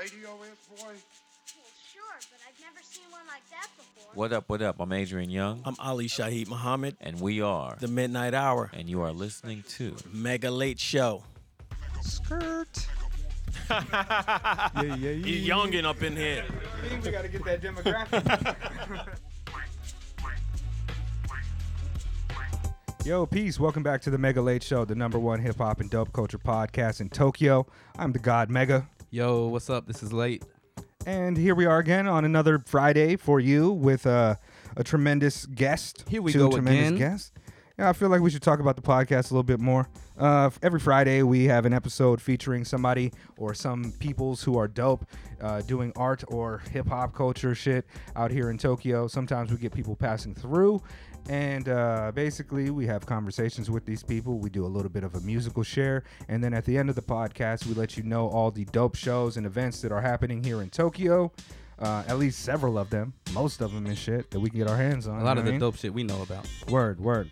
radio is, boy? Well, sure, but I've never seen one like that before. What up, what up? I'm Adrian Younge, I'm Ali Shaheed Muhammad, and we are, the Midnight Hour, and you are listening to Mega Late Show. Skirt. Yeah, yeah, yeah. You youngin' up in here. We gotta get that demographic. Yo, peace. Welcome back to the Mega Late Show, the number one hip hop and dope culture podcast in Tokyo. I'm the God Mega. Yo, what's up? This is late. And here we are again on another Friday for you with uh, a tremendous guest. Here we Two go tremendous again. guests. Yeah, I feel like we should talk about the podcast a little bit more. Uh, every Friday, we have an episode featuring somebody or some peoples who are dope uh, doing art or hip hop culture shit out here in Tokyo. Sometimes we get people passing through. And uh, basically, we have conversations with these people. We do a little bit of a musical share. And then at the end of the podcast, we let you know all the dope shows and events that are happening here in Tokyo. Uh, at least several of them, most of them and shit that we can get our hands on. A lot of the mean? dope shit we know about. Word, word.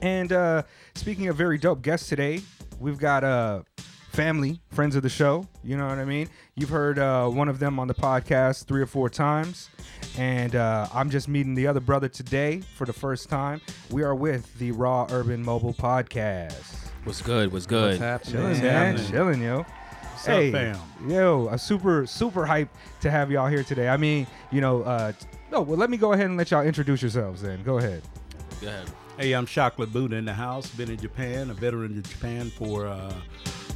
And uh, speaking of very dope guests today, we've got uh, family, friends of the show. You know what I mean? You've heard uh, one of them on the podcast three or four times. And uh, I'm just meeting the other brother today for the first time. We are with the Raw Urban Mobile Podcast. What's good? What's What's good? happening? Chilling, man. Chilling, yo. hey, fam? yo, a super, super hype to have y'all here today. I mean, you know, uh, no, well, let me go ahead and let y'all introduce yourselves then. Go ahead. Go ahead. Hey, I'm Chocolate Buddha in the house. Been in Japan, a veteran in Japan for uh,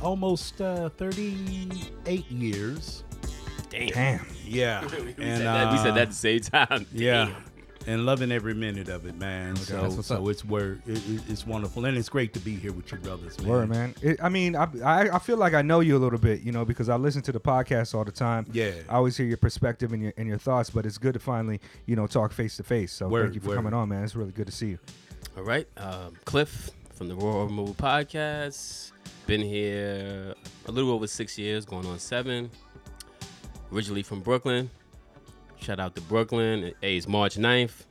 almost uh, 38 years. Damn. Damn. Yeah. we, and, said that, we said uh, that at the same time. Yeah. Damn. And loving every minute of it, man. so, so it's word. It, it- it's wonderful, and it's great to be here with you brothers, man. Word, man. It, I mean, I, I I feel like I know you a little bit, you know, because I listen to the podcast all the time. Yeah. I always hear your perspective and your and your thoughts, but it's good to finally, you know, talk face to face. So Word, thank you for word. coming on, man. It's really good to see you. All right. Um, Cliff from the Royal Urban Mobile Podcast. Been here a little over six years, going on seven. Originally from Brooklyn. Shout out to Brooklyn. Hey, it's March 9th,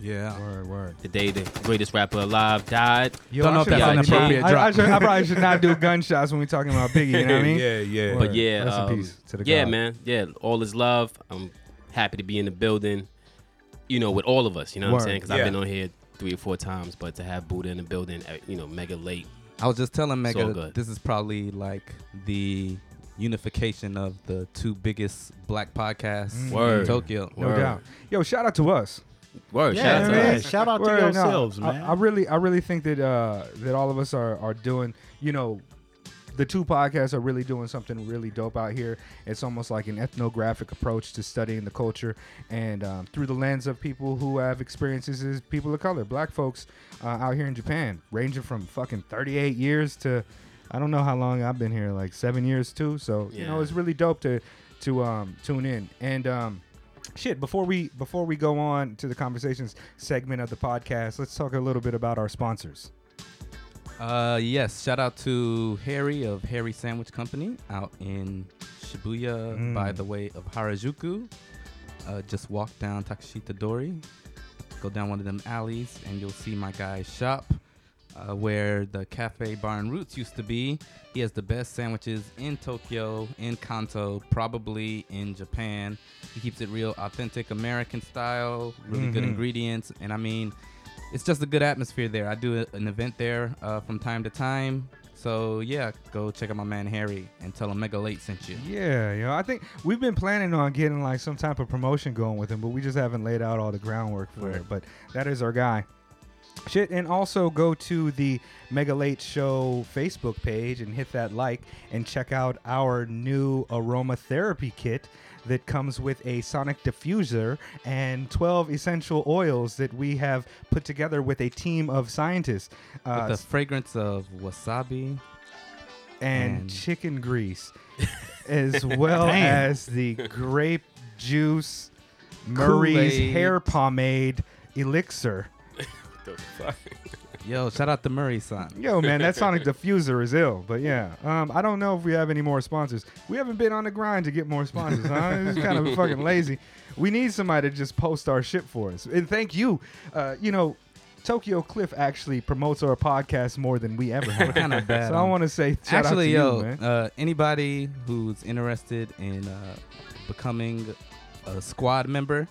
Yeah. Word, word. the day the greatest rapper alive died. Yo, Don't know I if that's probably- an appropriate I, I, drop. should, I probably should not do gunshots when we're talking about Biggie. You know what I mean? yeah, yeah. Word. But yeah, Rest in um, peace to the yeah, God. man. Yeah, all is love. I'm happy to be in the building, you know, with all of us. You know what I'm saying? Because Yeah. I've been on here three or four times, but to have Buddha in the building, uh, you know, mega late. I was just telling It's Mega, good. this is probably like the unification of the two biggest black podcasts. Word. in Tokyo. No Word. doubt. Yo, shout out to us. Word. Yeah, shout out to man. us. Shout out to Word, no, yourselves, I- man. I, really, I really think that uh, that all of us are are doing, you know, the two podcasts are really doing something really dope out here. It's almost like an ethnographic approach to studying the culture, and um, through the lens of people who have experiences as people of color, black folks uh, out here in Japan, ranging from fucking 38 years to I don't know how long I've been here, like seven years too. So you know, it's really dope to to um, tune in and. Um, Shit, before we before we go on to the conversations segment of the podcast, let's talk a little bit about our sponsors. Uh, yes. Shout out to Harry of Harry Sandwich Company out in Shibuya Mm. by the way of Harajuku. Uh, just walk down Takeshita Dori, go down one of them alleys, and you'll see my guy's shop uh, where the Cafe Bar and Roots used to be. He has the best sandwiches in Tokyo, in Kanto, probably in Japan. He keeps it real authentic American style, really good Mhm. ingredients, and I mean, it's just a good atmosphere there. I do a, an event there uh, from time to time. So yeah, go check out my man Harry and tell him Mega Late sent you. Yeah, you know, I think we've been planning on getting like some type of promotion going with him, but we just haven't laid out all the groundwork for it. But that is our guy. Shit, and also go to the Mega Late Show Facebook page and hit that like and check out our new aromatherapy kit that comes with a sonic diffuser and 12 essential oils that we have put together with a team of scientists. Uh, With the fragrance of wasabi. and And- chicken grease, as well as the grape juice Murray's Kool-Aid. hair pomade elixir. Yo, shout out to Murray son. Yo, man, that sonic diffuser is ill. But yeah, um, I don't know if we have any more sponsors. We haven't been on the grind to get more sponsors. Huh? It's kind of fucking lazy. We need somebody to just post our shit for us. And thank you. Uh, you know, Tokyo Cliff actually promotes our podcast more than we ever have. kind of bad. so I want to say shout Actually, yo, you, uh, anybody who's interested in uh, becoming a squad member,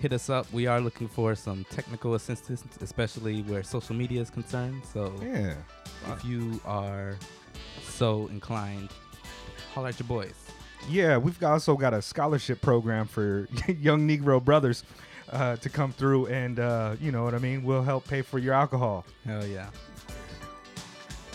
hit us up. We are looking for some technical assistance, especially where social media is concerned. So yeah. if you are so inclined, holler at your boys. Yeah, we've also got a scholarship program for young Negro brothers uh, to come through, and uh, you know what I mean. We'll help pay for your alcohol. Hell yeah.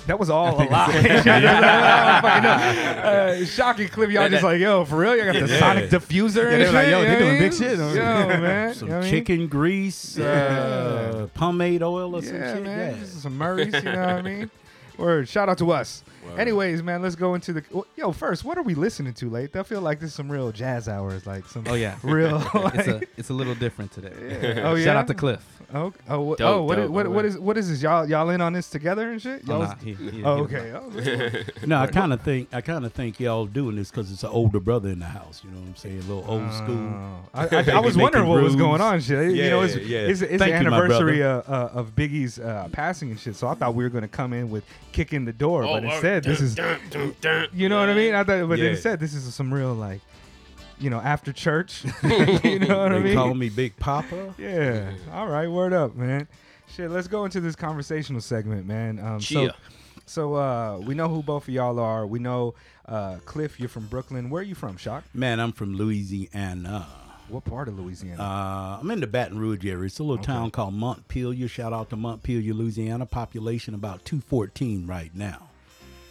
That was all a lie. I don't fucking know. Uh, shocking clip. Y'all just like, yo, for real? You got the Yeah. sonic diffuser and they were like, shit? yo, they doing big shit. Yo, man. Some You know what I mean? chicken grease, uh, pomade oil or some shit. man. Yeah. Some Murray's, you know what I mean? Word. Shout out to us. Word. Anyways, man, let's go into the. Yo, first, what are we listening to, late? I feel like this is some real jazz hours, like some Oh yeah. real. it's a it's a little different today. oh yeah. Shout out to Cliff. Oh, oh, what, Dope, oh, what, is, dope, what, all what right. is what is this? Y'all y'all in on this together and shit? Oh, Y'all nah, he- he- oh, okay. Oh, No, I kind of think I kind of think y'all doing this because it's an older brother in the house. You know what I'm saying? A little old school. Oh. I, I, I was wondering what was going on, shit. you know, it's, Yeah, yeah. it's, it's the Thank you, anniversary uh, uh, of Biggie's uh, passing and shit. So I thought we were gonna come in with kicking the door, Oh, but instead this is, you know what I mean? I thought, but Yeah. said this is some real like, you know, after church. you know what I mean? They mean? call me Big Papa. Yeah. All right. Word up, man. Shit. Let's go into this conversational segment, man. Um, so, Chia. so uh, we know who both of y'all are. We know uh, Cliff. You're from Brooklyn. Where are you from, Shock? Man, I'm from Louisiana. What part of Louisiana? Uh, I'm in the Baton Rouge area. It's a little town called Montpelier. Shout out to Montpelier, Louisiana. Population about 214 right now.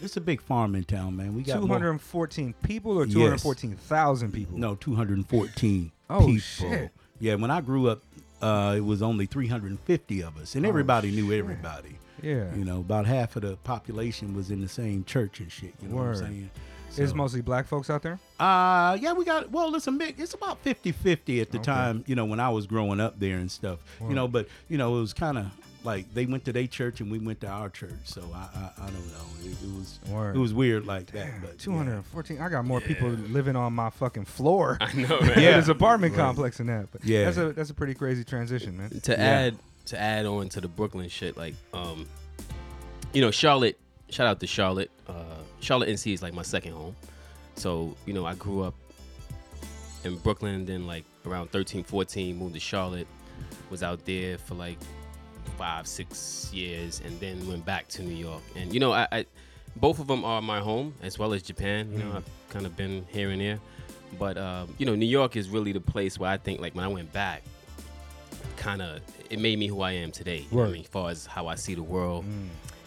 It's a big farming town, man. We got more- 214 people or Yes. 214,000 people? No, 214 Oh, people. shit. Yeah, when I grew up, uh, it was only 350 of us, and Oh, everybody knew everybody. Yeah. You know, about half of the population was in the same church and shit. You know Word. what I'm saying? It's mostly black folks out there? Uh, yeah, we got, well, it's a mix. It's about 50 50 at the Okay. time, you know, when I was growing up there and stuff. Word. You know, but, you know, it was kind of like they went to their church and we went to our church. So I, I, I don't know. It, it was, Word. it was weird like that. Damn, But yeah. 214. I got more people living on my fucking floor. I know, yeah, right? there's apartment complex in that. But Yeah. that's a that's a pretty crazy transition, man. to Yeah. add to add on to the Brooklyn shit, like um, you know, Charlotte. Shout out to Charlotte. Uh, Charlotte NC is like my second home. So you know, I grew up in Brooklyn. Then like around 13, 14, moved to Charlotte. Was out there for like five, six years, and then went back to New York. And you know, I, I both of them are my home as well as Japan. You know, I've kind of been here and there. But um, you know, New York is really the place where I think like when I went back, kind of it made me who I am today. You know I mean, as far as how I see the world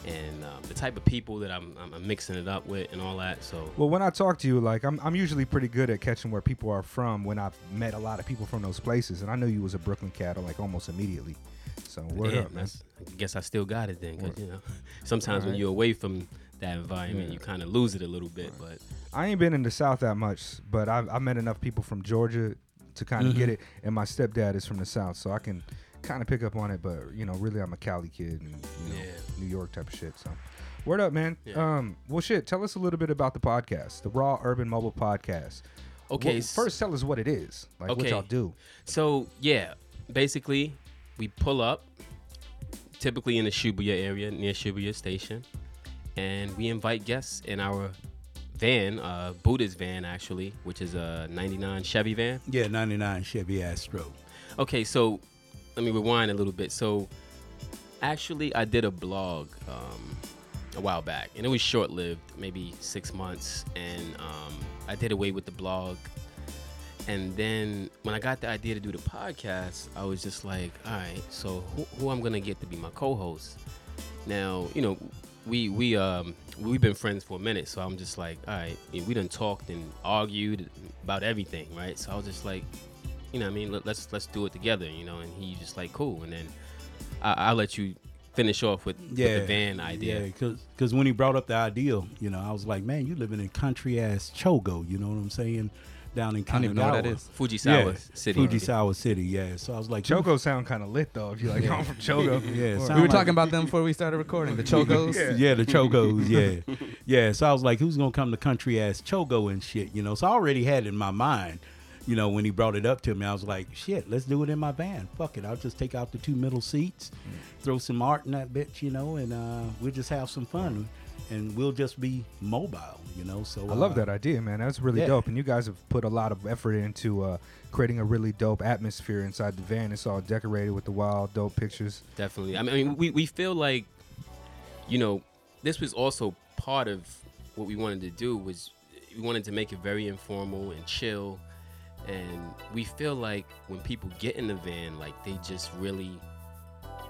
and um, the type of people that I'm, I'm, I'm mixing it up with and all that. So Well, when I talk to you, like I'm, I'm usually pretty good at catching where people are from when I've met a lot of people from those places, and I knew you was a Brooklyn cat like almost immediately. So word yeah, up, man. I guess I still got it then, because you know, sometimes when you're away from that environment, Yeah. you kind of lose it a little bit. But I ain't been in the South that much, but I've, I met enough people from Georgia to kind of get it. And my stepdad is from the South, so I can kind of pick up on it. But you know, really, I'm a Cali kid and you know, Yeah. New York type of shit. So, word up, man. Yeah. Um, well, shit. Tell us a little bit about the podcast, the Raw Urban Mobile Podcast. okay, Well, first, tell us what it is, like what y'all do. So yeah, basically, we pull up, typically in the Shibuya area near Shibuya Station, and we invite guests in our van, uh, Buddha's van actually, which is a '99 Chevy van. Yeah, 99 Chevy Astro. Okay, so let me rewind a little bit. So actually, I did a blog um, a while back, and it was short lived, maybe six months, and um, I did away with the blog. And then when I got the idea to do the podcast, I was just like, all right, so who, who I'm gonna get to be my co-host? Now, you know, we we um we've been friends for a minute, so I'm just like, all right, we done talked and argued about everything, right? So I was just like, you know, what I mean, Let, let's let's do it together, you know. And he just like, cool. And then I, I'll let you finish off with, with Yeah, the van idea. Yeah, because when he brought up the idea, you know, I was like, man, you living in country ass Chogo, you know what I'm saying? Down in I don't even know what that Kanagawa. is. Fujisawa yeah, City. Fujisawa City, yeah. So I was like, Choco sound kind of lit though. If you like, I'm from Chogo. Yeah, We were like- talking about them before we started recording. The Chogos. yeah, yeah. the Chogos, yeah. Yeah, so I was like, who's going to come to country ass Chogo and shit, you know? So I already had it in my mind, you know, when he brought it up to me, I was like, shit, let's do it in my van. Fuck it. I'll just take out the two middle seats, throw some art in that bitch, you know, and uh, we'll just have some fun. And we'll just be mobile, you know. So I love uh, that idea, man. That's really yeah. dope. And you guys have put a lot of effort into uh, creating a really dope atmosphere inside the van. It's all decorated with the wild, dope pictures. Definitely. I mean, I mean, we, we feel like, you know, this was also part of what we wanted to do was we wanted to make it very informal and chill. And we feel like when people get in the van, like they just really,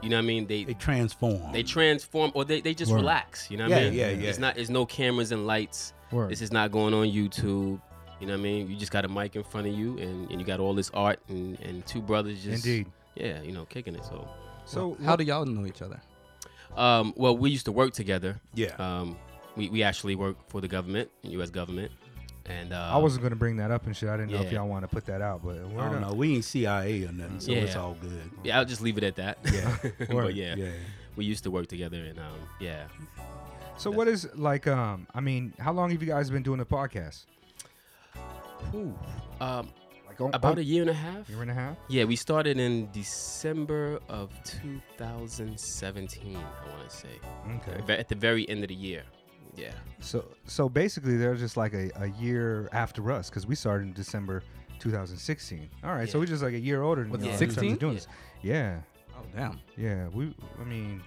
you know what I mean? They They transform. they transform or they, they just Word. relax. You know what I mean? yeah, yeah. yeah. It's not It's no cameras and lights. Word. This is not going on YouTube. You know what I mean? You just got a mic in front of you and, and you got all this art and, and two brothers just Indeed. Yeah, you know, kicking it. So So How do y'all know each other? um well we used to work together. yeah. Um we, we actually work for the government, US government. And uh I wasn't gonna bring that up and shit. I didn't know if y'all want to put that out, but I don't up. know. We ain't CIA or nothing, so it's all good. Yeah, I'll just leave it at that. Yeah. but yeah, Yeah. we used to work together and um yeah. So what is like? Um, I mean, how long have you guys been doing the podcast? Um Like on, about on- a year and a half. year and a half. Yeah, we started in December of 2017, I want to say. Okay. At the very end of the year. Yeah. So so basically, they're just like a, a year after us because we started in December 2016. All right, so Yeah. we're just like a year older than Was it y'all in terms of 16? Doing Yeah. this. Yeah, Oh damn. yeah. We, I mean,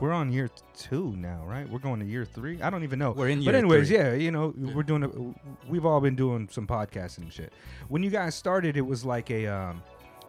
we're on year two now, right? We're going to year three. I don't even know. We're in year But anyways, three. yeah, you know, we're doing. A, we've all been doing some podcasting and shit. When you guys started, it was like a. Um,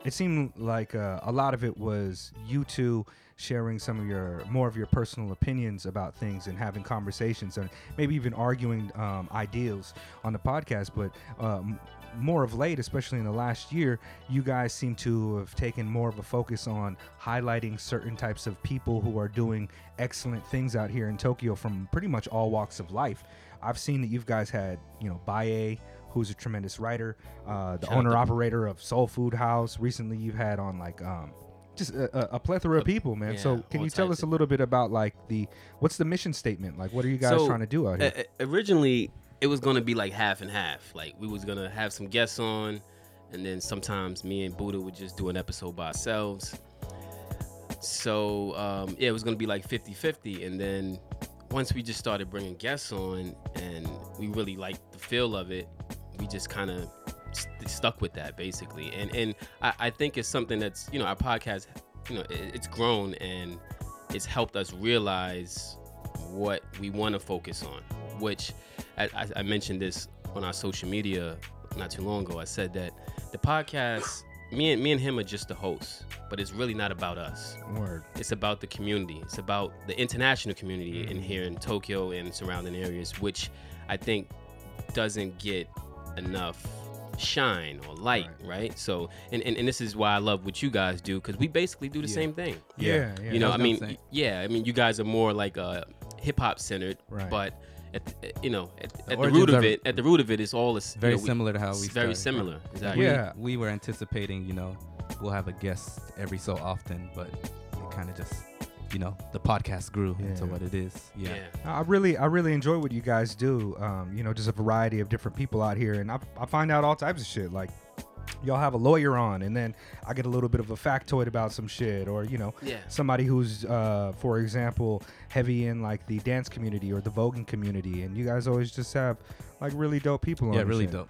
it seemed like uh, a lot of it was you two sharing some of your more of your personal opinions about things and having conversations and maybe even arguing um, ideals on the podcast. But um, more of late, especially in the last year, you guys seem to have taken more of a focus on highlighting certain types of people who are doing excellent things out here in Tokyo from pretty much all walks of life. I've seen that you guys had, you know, Baye, who's a tremendous writer, uh, the owner operator of Soul Food House. Recently, you've had on like um, just a, a- plethora of people, man. so can you tell us a little bit about like the what's the mission statement? Like, what are you guys So, trying to do out here? Uh, originally, it was going to be like half and half. Like, we was going to have some guests on, and then sometimes me and Buddha would just do an episode by ourselves. So, um, yeah, it was going to be like 50 50. And then once we just started bringing guests on and we really liked the feel of it, we just kind of st- stuck with that basically. And and I, I think it's something that's, you know, our podcast, you know, it, it's grown and it's helped us realize what we want to focus on, which I, I, I mentioned this on our social media not too long ago. I said that the podcast, me and me and him are just the hosts, but it's really not about us. Word. It's about the community. It's about the international community mm-hmm. in here in Tokyo and surrounding areas, which I think doesn't get enough shine or light, right? So, and, and, and this is why I love what you guys do because we basically do the same thing. Yeah, yeah. you know, I I mean, gonna say. y- yeah, I mean, you guys are more like uh, hip hop centered, Right. but at, the- you know, at, at the origins root of it, at the root of it, it is all this Very you know, we- similar to how we it's very started. similar. Like, Exactly. we, Yeah. we were anticipating, you know, we'll have a guest every so often, but it kind of just, you know, the podcast grew into what it is. Yeah. yeah. I really, I really enjoy what you guys do. Um, you know, just a variety of different people out here, and I, I find out all types of shit. Like, y'all have a lawyer on, and then I get a little bit of a factoid about some shit, or you know, Yeah. somebody who's, uh, for example, heavy in like the dance community or the voguing community, and you guys always just have like really dope people. Yeah, on the really shit. dope.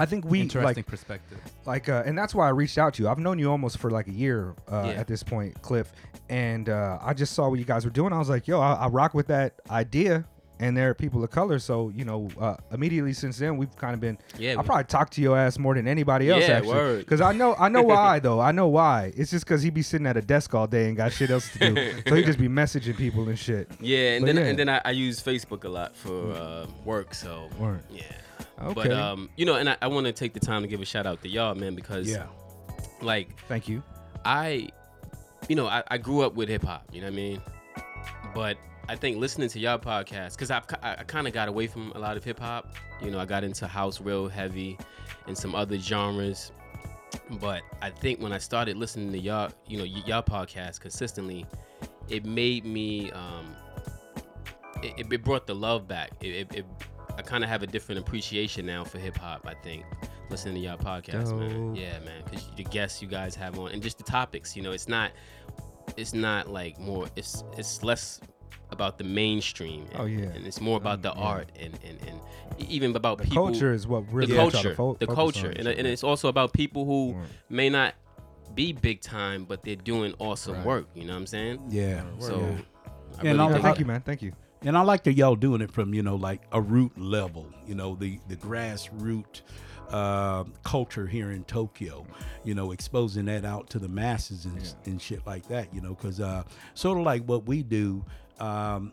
I think we Interesting like perspective. like uh, and that's why I reached out to you. I've known you almost for like a year uh, Yeah. at this point, Cliff, and uh, I just saw what you guys were doing. I was like, yo, I, I rock with that idea. And they're people of color, so you know. Uh, immediately since then, we've kind of been. Yeah, I we- probably talked to your ass more than anybody else, Yeah, actually. Because I know, I know why though. I know why. It's just because he be sitting at a desk all day and got shit else to do, so he just be messaging people and shit. Yeah, and But then yeah. and then I, I use Facebook a lot for uh, work. So Word. yeah. Okay. But um, you know, and I, I want to take the time to give a shout out to y'all, man, because Yeah. like Thank you. I, you know, I, I grew up with hip hop. You know what I mean? But I think listening to y'all podcast, because I've I, I kind of got away from a lot of hip hop. You know, I got into house real heavy and some other genres. But I think when I started listening to y'all, you know, y- y'all podcast consistently, it made me, um, it, it- it brought the love back. It, it, it, I kind of have a different appreciation now for hip hop. I think listening to y'all podcast, man. Yeah, man. Because the guests you guys have on, and just the topics. You know, it's not, it's not like more. It's it's less about the mainstream. Oh, and, Oh, yeah. and it's more about mm, the yeah. art and and and even about The people. culture is what really the culture, fo- the culture, and, and it's also about people who Word. may not be big time, but they're doing awesome Right. work. You know what I'm saying? Yeah. So, Yeah. I And really I'll- Yeah, dig thank you, man. Thank you. And I like that y'all doing it from you know like a root level, you know the the grassroots uh, culture here in Tokyo, you know, exposing that out to the masses and, and shit like that, you know, because uh, sort of like what we do. Um,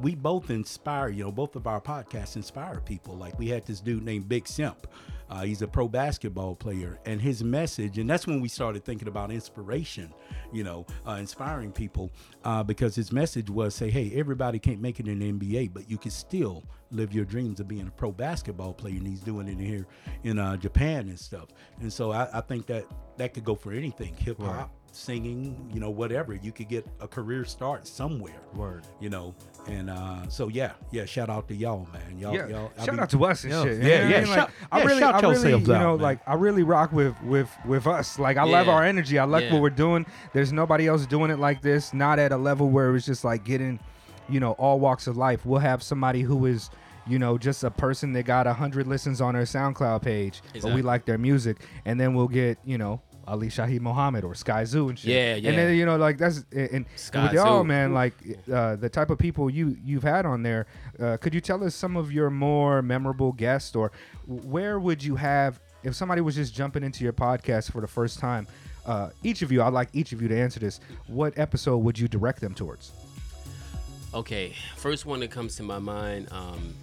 we both inspire, you know, both of our podcasts inspire people. Like we had this dude named Big Simp. Uh, he's a pro basketball player, and his message, and that's when we started thinking about inspiration, you know, uh, inspiring people, uh, because his message was say, hey, everybody can't make it in the NBA, but you can still live your dreams of being a pro basketball player, and he's doing it here in uh, Japan and stuff. And so I, I think that that could go for anything, hip hop, singing, you know, whatever. You could get a career start somewhere Word. you know. And uh, so yeah, yeah. Shout out to y'all, man. Y'all, yeah, y'all. I shout mean- out to us and Yeah, shit. yeah, I yeah, mean? Like, shout- I yeah, really, shout I really, you out, know, man. like I really rock with with with us. Like I love our energy. I like Yeah. what we're doing. There's nobody else doing it like this. Not at a level where it's just like getting, you know, all walks of life. We'll have somebody who is. You know, just a person that got a hundred listens on their SoundCloud page, but we like their music, and then we'll get you know Ali Shaheed Muhammad or Skyzoo and shit. Yeah, yeah. And then you know, like that's and Sky with y'all, Zoo. man, like uh, the type of people you you've had on there. Uh, could you tell us some of your more memorable guests, or where would you have if somebody was just jumping into your podcast for the first time? Uh, each of you, I'd like each of you to answer this. What episode would you direct them towards? Okay, first one that comes to my mind, um,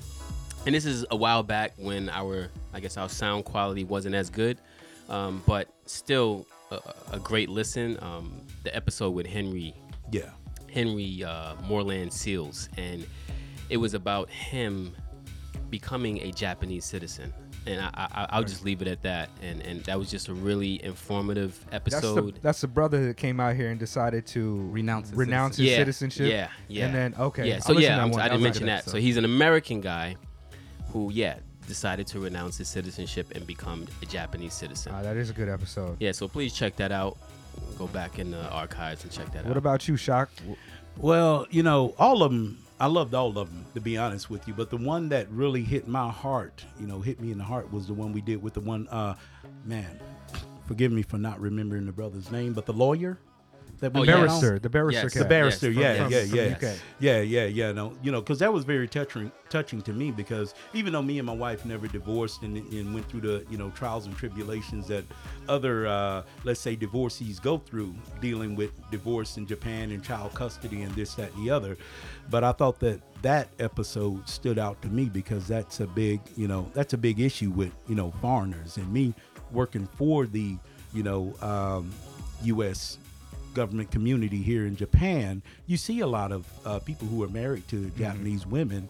and this is a while back when our, I guess, our sound quality wasn't as good, um, but still a, a great listen. Um, the episode with Henry, Yeah, Henry uh, Moreland Seals, and it was about him becoming a Japanese citizen. And I, I, I'll just leave it at that. And and that was just a really informative That's the episode. that's the brother that came out here and decided to Renounce his renounce his yeah, citizenship. Yeah, yeah. And then okay, Yeah, I'll so yeah, I'm- I didn't mention good that. So episode. he's an American guy who, yeah, decided to renounce his citizenship and become a Japanese citizen. Ah, that is a good episode. yeah, so please check that out. Go back in the archives and check that out. What about you, Shock? Well, you know, all of them. I loved all of them, to be honest with you. But the one that really hit my heart, you know, hit me in the heart, was the one we did with the one. Uh, man, forgive me for not remembering the brother's name, but the lawyer. That we Oh, had yes. Barrister, the barrister, Yes. cat. The barrister, Yes, from- yeah, from- yeah, from yeah, UK. yeah, yeah, yeah. No, you know, because that was very touching, touching to me. Because even though me and my wife never divorced and, and went through the you know trials and tribulations that other, uh, let's say, divorcees go through dealing with divorce in Japan and child custody and this, that, and the other, but I thought that that episode stood out to me because that's a big, you know, that's a big issue with you know foreigners and me working for the you know um, U.S government community here in Japan, you see a lot of uh, people who are married to Japanese women.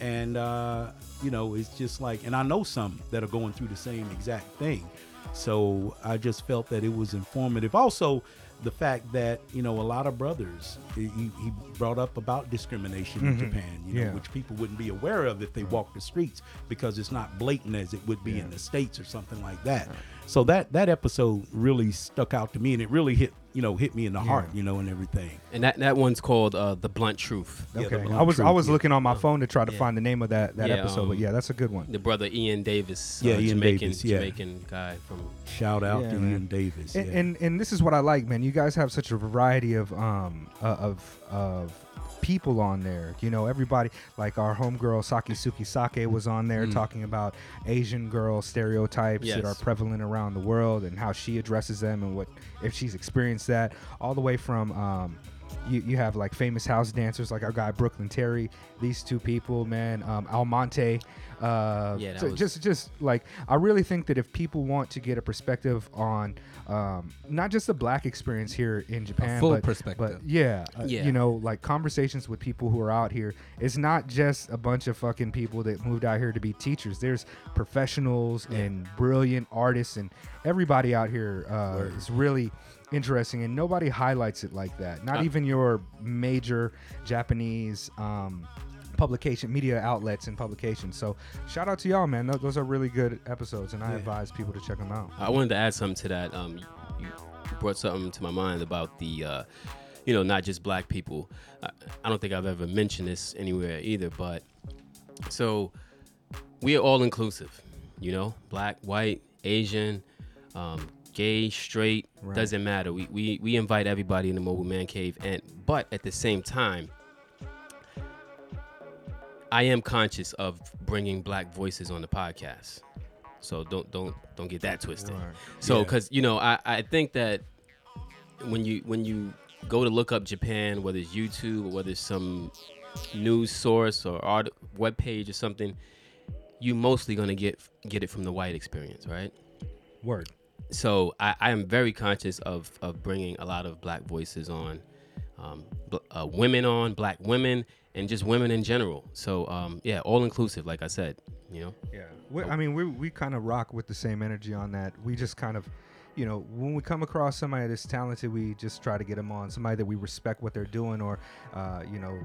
And, uh, you know, it's just like, and I know some that are going through the same exact thing. So I just felt that it was informative. Also, the fact that, you know, a lot of brothers, he, he brought up about discrimination in Japan, you know, Yeah. which people wouldn't be aware of if they walked the streets because it's not blatant as it would be Yeah. in the States or something like that. So that, that episode really stuck out to me and it really hit, you know, hit me in the heart, you know, and everything. and that, that one's called uh, The Blunt Truth. Yeah, Okay, Blunt I was I was yeah. looking on my phone to try to Yeah. find the name of that that Yeah, episode, but um, yeah, that's a good one. The brother Ian Davis. Yeah, uh, Ian Jamaican, Davis, yeah. Jamaican guy from. Shout out Yeah, to man. Ian Davis. And, yeah. and and this is what I like, man. You guys have such a variety of um uh, of of people on there. You know, everybody like our homegirl Saki Suki Sake was on there Mm. talking about Asian girl stereotypes that are prevalent around the world and how she addresses them and what if she's experienced that. All the way from um you, you have like famous house dancers like our guy Brooklyn Terry. These two people, man, um, Almonte. Uh, Yeah, so was- just just like I really think that if people want to get a perspective on um, not just the black experience here in Japan, full but, perspective. but yeah, uh, Yeah. you know, like conversations with people who are out here. It's not just a bunch of fucking people that moved out here to be teachers. There's professionals and brilliant artists and everybody out here uh, is really interesting and nobody highlights it like that. Not Uh, even your major Japanese. Um, publication media outlets and publications. So shout out to y'all, man. Those are really good episodes, and I Yeah. advise people to check them out. I wanted to add something to that. Um, you brought something to my mind about the, uh, you know, not just black people. I, I don't think I've ever mentioned this anywhere either, but so we are all inclusive, you know, black, white, Asian, um, gay, straight, Right. doesn't matter. We, we we invite everybody in the mobile man cave, and but at the same time. I am conscious of bringing black voices on the podcast, so don't don't don't get that twisted. So, Yeah. because you know, I, I think that when you when you go to look up Japan, whether it's YouTube or whether it's some news source or art web page or something, you mostly gonna get get it from the white experience, right? Word. So I, I am very conscious of of bringing a lot of black voices on, um, uh, women on, black women, and just women in general. So um, yeah, all inclusive, like I said, you know. Yeah, we, I mean, we we kind of rock with the same energy on that. We just kind of, you know, when we come across somebody that's talented, we just try to get them on. Somebody that we respect what they're doing, or, uh, you know,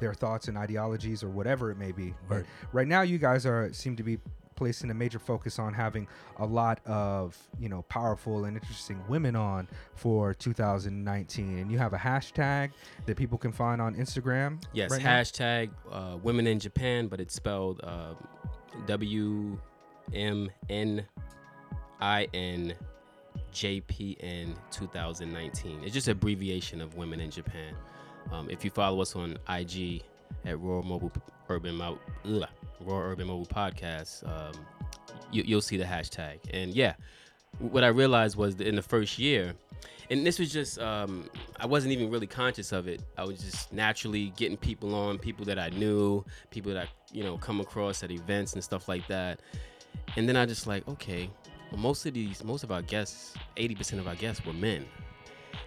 their thoughts and ideologies, or whatever it may be. But Right. right now, you guys are seem to be placing a major focus on having a lot of you know powerful and interesting women on for 2019 and you have a hashtag that people can find on instagram Yes, right hashtag uh, women in Japan, but it's spelled uh, W M N I N J P N 2019. It's just an abbreviation of women in Japan. Um, if you follow us on IG at Royal Mobile Urban Mo- ugh, Royal Urban Mobile Podcast, um, you, you'll see the hashtag. And yeah, what I realized was that in the first year, and this was just um, I wasn't even really conscious of it. I was just naturally getting people on, people that I knew, people that I, you know come across at events and stuff like that. And then I just like, okay, well, most of these, most of our guests, 80% of our guests were men.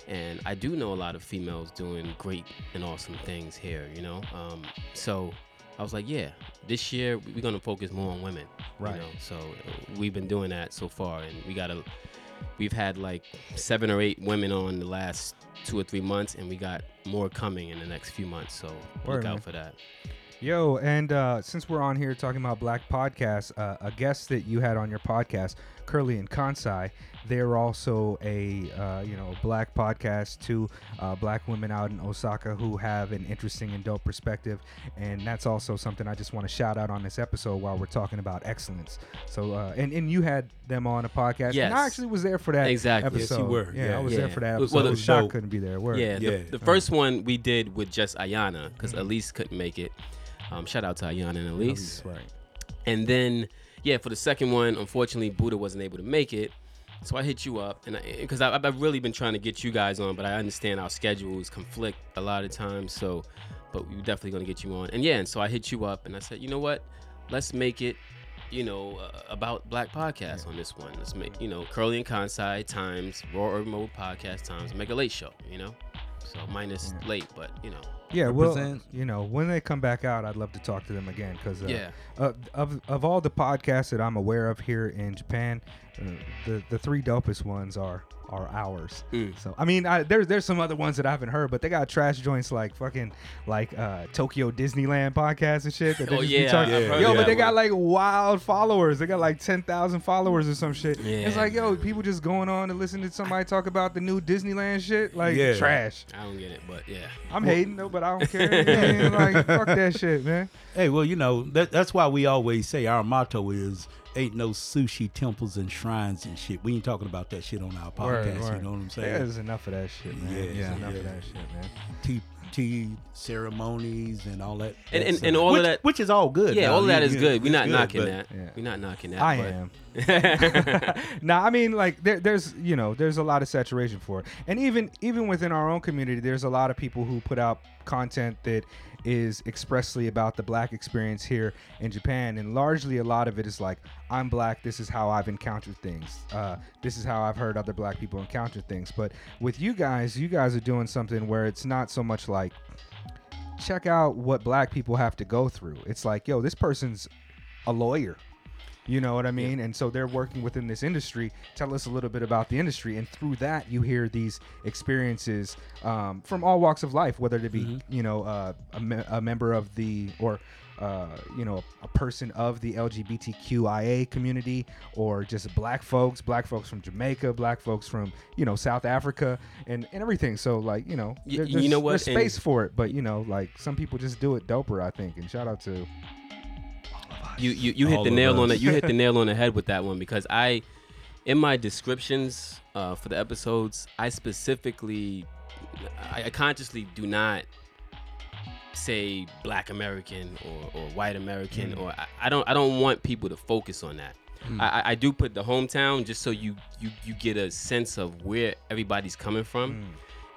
And I do know a lot of females doing great and awesome things here, you know. Um, so I was like, yeah, this year we're gonna focus more on women, Right. You know? So we've been doing that so far, and we got a, we've had like seven or eight women on the last two or three months, and we got more coming in the next few months. So Word, look out man. for that. Yo, and uh, since we're on here talking about black podcasts, uh, a guest that you had on your podcast, Curly and Kansai, they're also a uh, you know black podcast, two uh, black women out in Osaka who have an interesting and dope perspective, and that's also something I just want to shout out on this episode while we're talking about excellence. So, uh, and and you had them on a podcast, and I actually was there for that Exactly. Yes, episode. you were. Yeah, Yeah. I was Yeah. there for that Well, episode. the- Well, Shock dope. couldn't be there. Word. Yeah, Yeah. The, the first one we did with just Ayana because Mhm. Elise couldn't make it. Um, shout out to Ayana and Elise. right. And then, yeah, for the second one, unfortunately, Buddha wasn't able to make it. So I hit you up, and because I've, I've really been trying to get you guys on, but I understand our schedules conflict a lot of times. So, but we're definitely gonna get you on. And yeah, and so I hit you up, and I said, you know what? Let's make it, you know, uh, about Black podcasts on this one. Let's make, you know, Curly and Kansai times Raw Urban Mode podcast times Mega Late Show. You know, so minus late, but you know, Yeah, well, you know, when they come back out, I'd love to talk to them again because uh, yeah. uh, of of all the podcasts that I'm aware of here in Japan, uh, the the three dopest ones are are ours. Mm. So I mean, I, there's there's some other ones that I haven't heard, but they got trash joints like fucking like uh, Tokyo Disneyland podcast and shit. That they Oh, just be yeah, talking- I've Yo, of but that they got like wild followers. They got like ten thousand followers or some shit. It's like yo, people just going on to listen to somebody talk about the new Disneyland shit. Like Yeah. trash. I don't get it, but yeah. I'm hating though, but I don't care. man. like fuck that shit, man. Hey, well, you know that that's why we always say our motto is "Ain't no sushi temples and shrines and shit." We ain't talking about that shit on our podcast. word. You know what I'm saying? There's enough of that shit, man. Yeah, There's yeah, enough of that shit, man. tea tea ceremonies and all that. And- and- and all of that- which is all good. Yeah, now. all of that You- good. We're not good, knocking that. Yeah. We're not knocking that. I but- am. nah, I mean, like there, there's you know there's a lot of saturation for it, and even even within our own community, there's a lot of people who put out content that is expressly about the black experience here in Japan, and largely a lot of it is like I'm black. This is how I've encountered things. Uh, this is how I've heard other black people encounter things. But with you guys, you guys are doing something where it's not so much like check out what black people have to go through. It's like, yo, this person's a lawyer. You know what I mean? And so they're working within this industry. Tell us a little bit about the industry, and through that, you hear these experiences um, from all walks of life, whether it be you know uh, a, me- a member of the or uh, you know a person of the LGBTQIA community, or just black folks, black folks from Jamaica, black folks from you know South Africa, and, and everything. So like you know, there- you there's, know what? there's And- space for it, but you know like some people just do it doper. I think, and shout out to You you, you hit the nail on it. You hit the nail on the head with that one because I, in my descriptions uh, for the episodes, I specifically, I, I consciously do not say Black American or, or White American or I, I don't I don't want people to focus on that. I, I- I do put the hometown just so you you you get a sense of where everybody's coming from.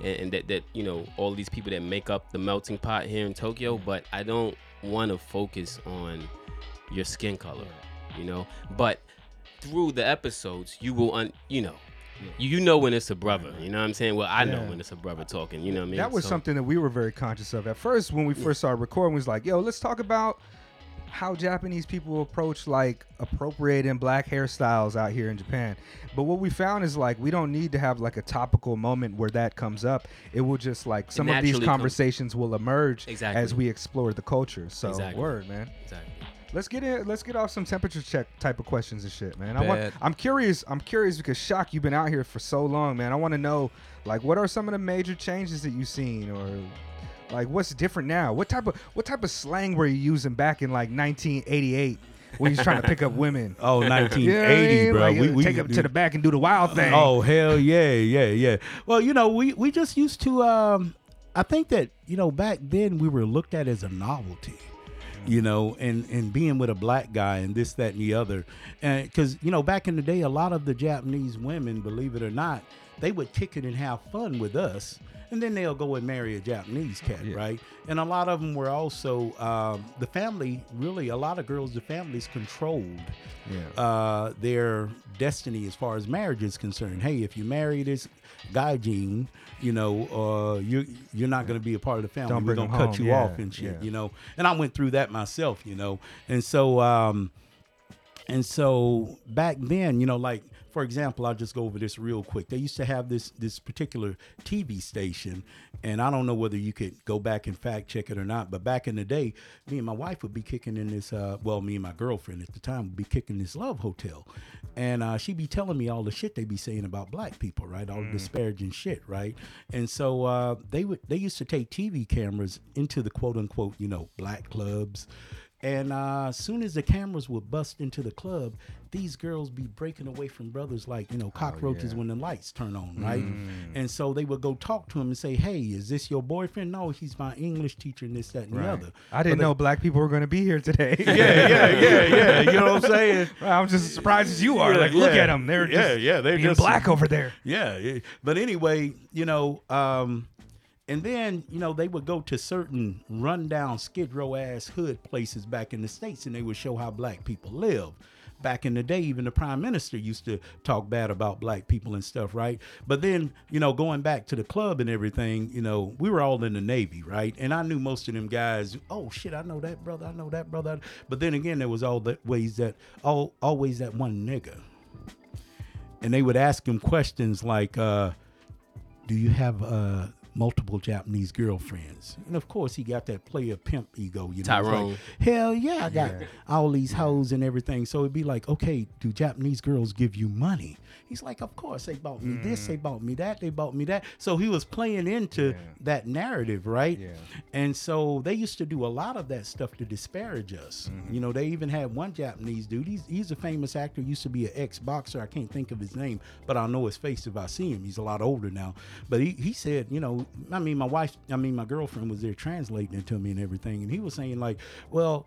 And, and that, that you know all these people that make up the melting pot here in Tokyo, but I don't want to focus on your skin color, you know. But through the episodes, you will, un, you know, you, you know when it's a brother. You know what I'm saying? Well, I know Yeah. when it's a brother talking. You know what I mean? That was So- something that we were very conscious of at first when we first started recording. Was like, yo, let's talk about how Japanese people approach like appropriating black hairstyles out here in Japan. But what we found is like we don't need to have like a topical moment where that comes up. It will just like some of these naturally comes- conversations will emerge Exactly. as we explore the culture. So Exactly. word, man. Exactly. Let's get in. Let's get off some temperature check type of questions and shit, man. I want. I'm curious. I'm curious because Shock, you've been out here for so long, man. I want to know, like, what are some of the major changes that you've seen, or like what's different now? What type of what type of slang were you using back in like 1988 when you was trying to pick up women? Oh, You know I 1980, mean? bro. Like, we, we take up to the back and do the wild thing. Oh hell yeah, yeah, yeah. Well, you know, we we just used to. Um, I think that you know back then we were looked at as a novelty. You know, and and being with a black guy and this, that, and the other, and because you know back in the day, a lot of the Japanese women, believe it or not, they would kick it and have fun with us, and then they'll go and marry a Japanese cat, right? And a lot of them were also um, the family. Really, a lot of girls, the families controlled Yeah. uh, their destiny as far as marriage is concerned. Hey, if you marry this guy, Gene, you know, uh, you you're not going to be a part of the family. Don't We're going to cut home. you Yeah, off and shit, yeah. you know. And I went through that myself, you know. And so, um, and so back then, you know, like for example, I'll just go over this real quick. They used to have this this particular TV station, and I don't know whether you could go back and fact check it or not. But back in the day, me and my wife would be kicking in this. Uh, well, me and my girlfriend at the time would be kicking this love hotel, and uh, she'd be telling me all the shit they'd be saying about black people, right? All the disparaging shit, right? And so uh, they would they used to take TV cameras into the quote unquote you know black clubs. And uh, as soon as the cameras would bust into the club, these girls be breaking away from brothers like you know cockroaches when the lights turn on, right? And so they would go talk to him and say, "Hey, is this your boyfriend? No, he's my English teacher, and this, that, and the other." I didn't But know black people were going to be here today. yeah, yeah, yeah, yeah. You know what I'm saying? I'm just as surprised as you are. Yeah, like, look yeah. at them. They're Yeah, just yeah, they're being just- black over there. Yeah, yeah. But anyway, you know, um, and then you know they would go to certain rundown skid row ass hood places back in the states, and they would show how black people live. Back in the day, even the prime minister used to talk bad about black people and stuff, right? But then, you know, going back to the club and everything, you know, we were all in the Navy, right? And I knew most of them guys. Oh shit, I know that brother. I know that brother. But then again, there was all that ways that all always that one nigga and they would ask him questions like, uh, "Do you have uh, multiple Japanese girlfriends?" And of course, he got that player pimp ego. You know, Tyrone. Like, Hell yeah, I got all these hoes and everything. So it'd be like, okay, do Japanese girls give you money? He's like, of course they bought me this, they bought me that, they bought me that. So he was playing into that narrative, right? Yeah. And so they used to do a lot of that stuff to disparage us. Mm-hmm. You know, they even had one Japanese dude. He's he's a famous actor. Used to be an ex boxer. I can't think of his name, but I'll know his face if I see him. He's a lot older now. But he, he said, you know, I mean, my wife, I mean, my girlfriend was there translating it to me and everything, and he was saying like, well,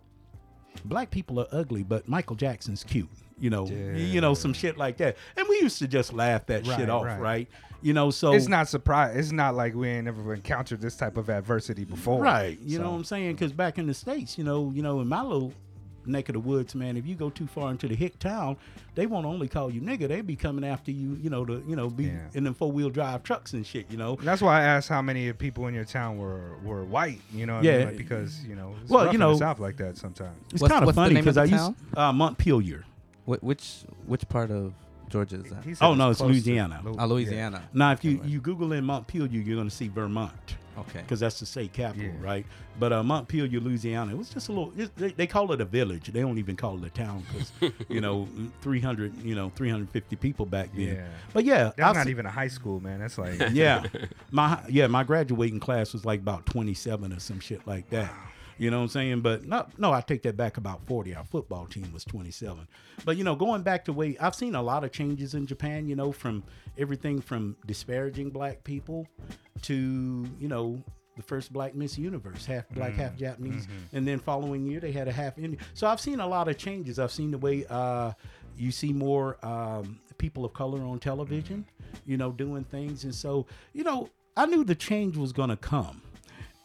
black people are ugly, but Michael Jackson's cute. You know, you know, some shit like that. And we used to just laugh that Right, shit off, right. right. You know, so It's not surprise. It's not like we ain't never encountered this type of adversity before. Right. You know what I'm saying? Because back in the states, you know, you know, in my little neck of the woods, man, if you go too far into the hick town, they won't only call you nigga, they be coming after you, you know, to you know be Yeah. in them four wheel drive trucks and shit. You know. That's why I asked how many people in your town were were white. You know, what I Yeah. mean? Like, because you know, it's Well, rough you in the know- South like that sometimes. It's kind of funny because I the used uh, Montpelier. Wh- which which part of Georgia is that? He said Oh, no, it's close to Louisiana. Lu- Oh, Louisiana. Now, if you, Okay. you Google in Montpelier, you're going to see Vermont Okay. because that's the state capital, Yeah. right? But uh, Montpelier, Louisiana, it was just a little. It, they, they call it a village. They don't even call it a town because you know, 300, you know, 350 people back then. Yeah. But yeah, That's I've not se- even a high school, man. That's like yeah, my yeah, my graduating class was like about 27 or some shit like that. You know what I'm saying? But no, no, I take that back about 40. Our football team was 27. But you know, going back to way I've seen a lot of changes in Japan. You know, from everything from disparaging black people to you know the first black Miss Universe, half black, half Japanese, and then following year they had a half Indian. So I've seen a lot of changes. I've seen the way uh, you see more um, people of color on television, you know, doing things, and so you know, I knew the change was gonna come.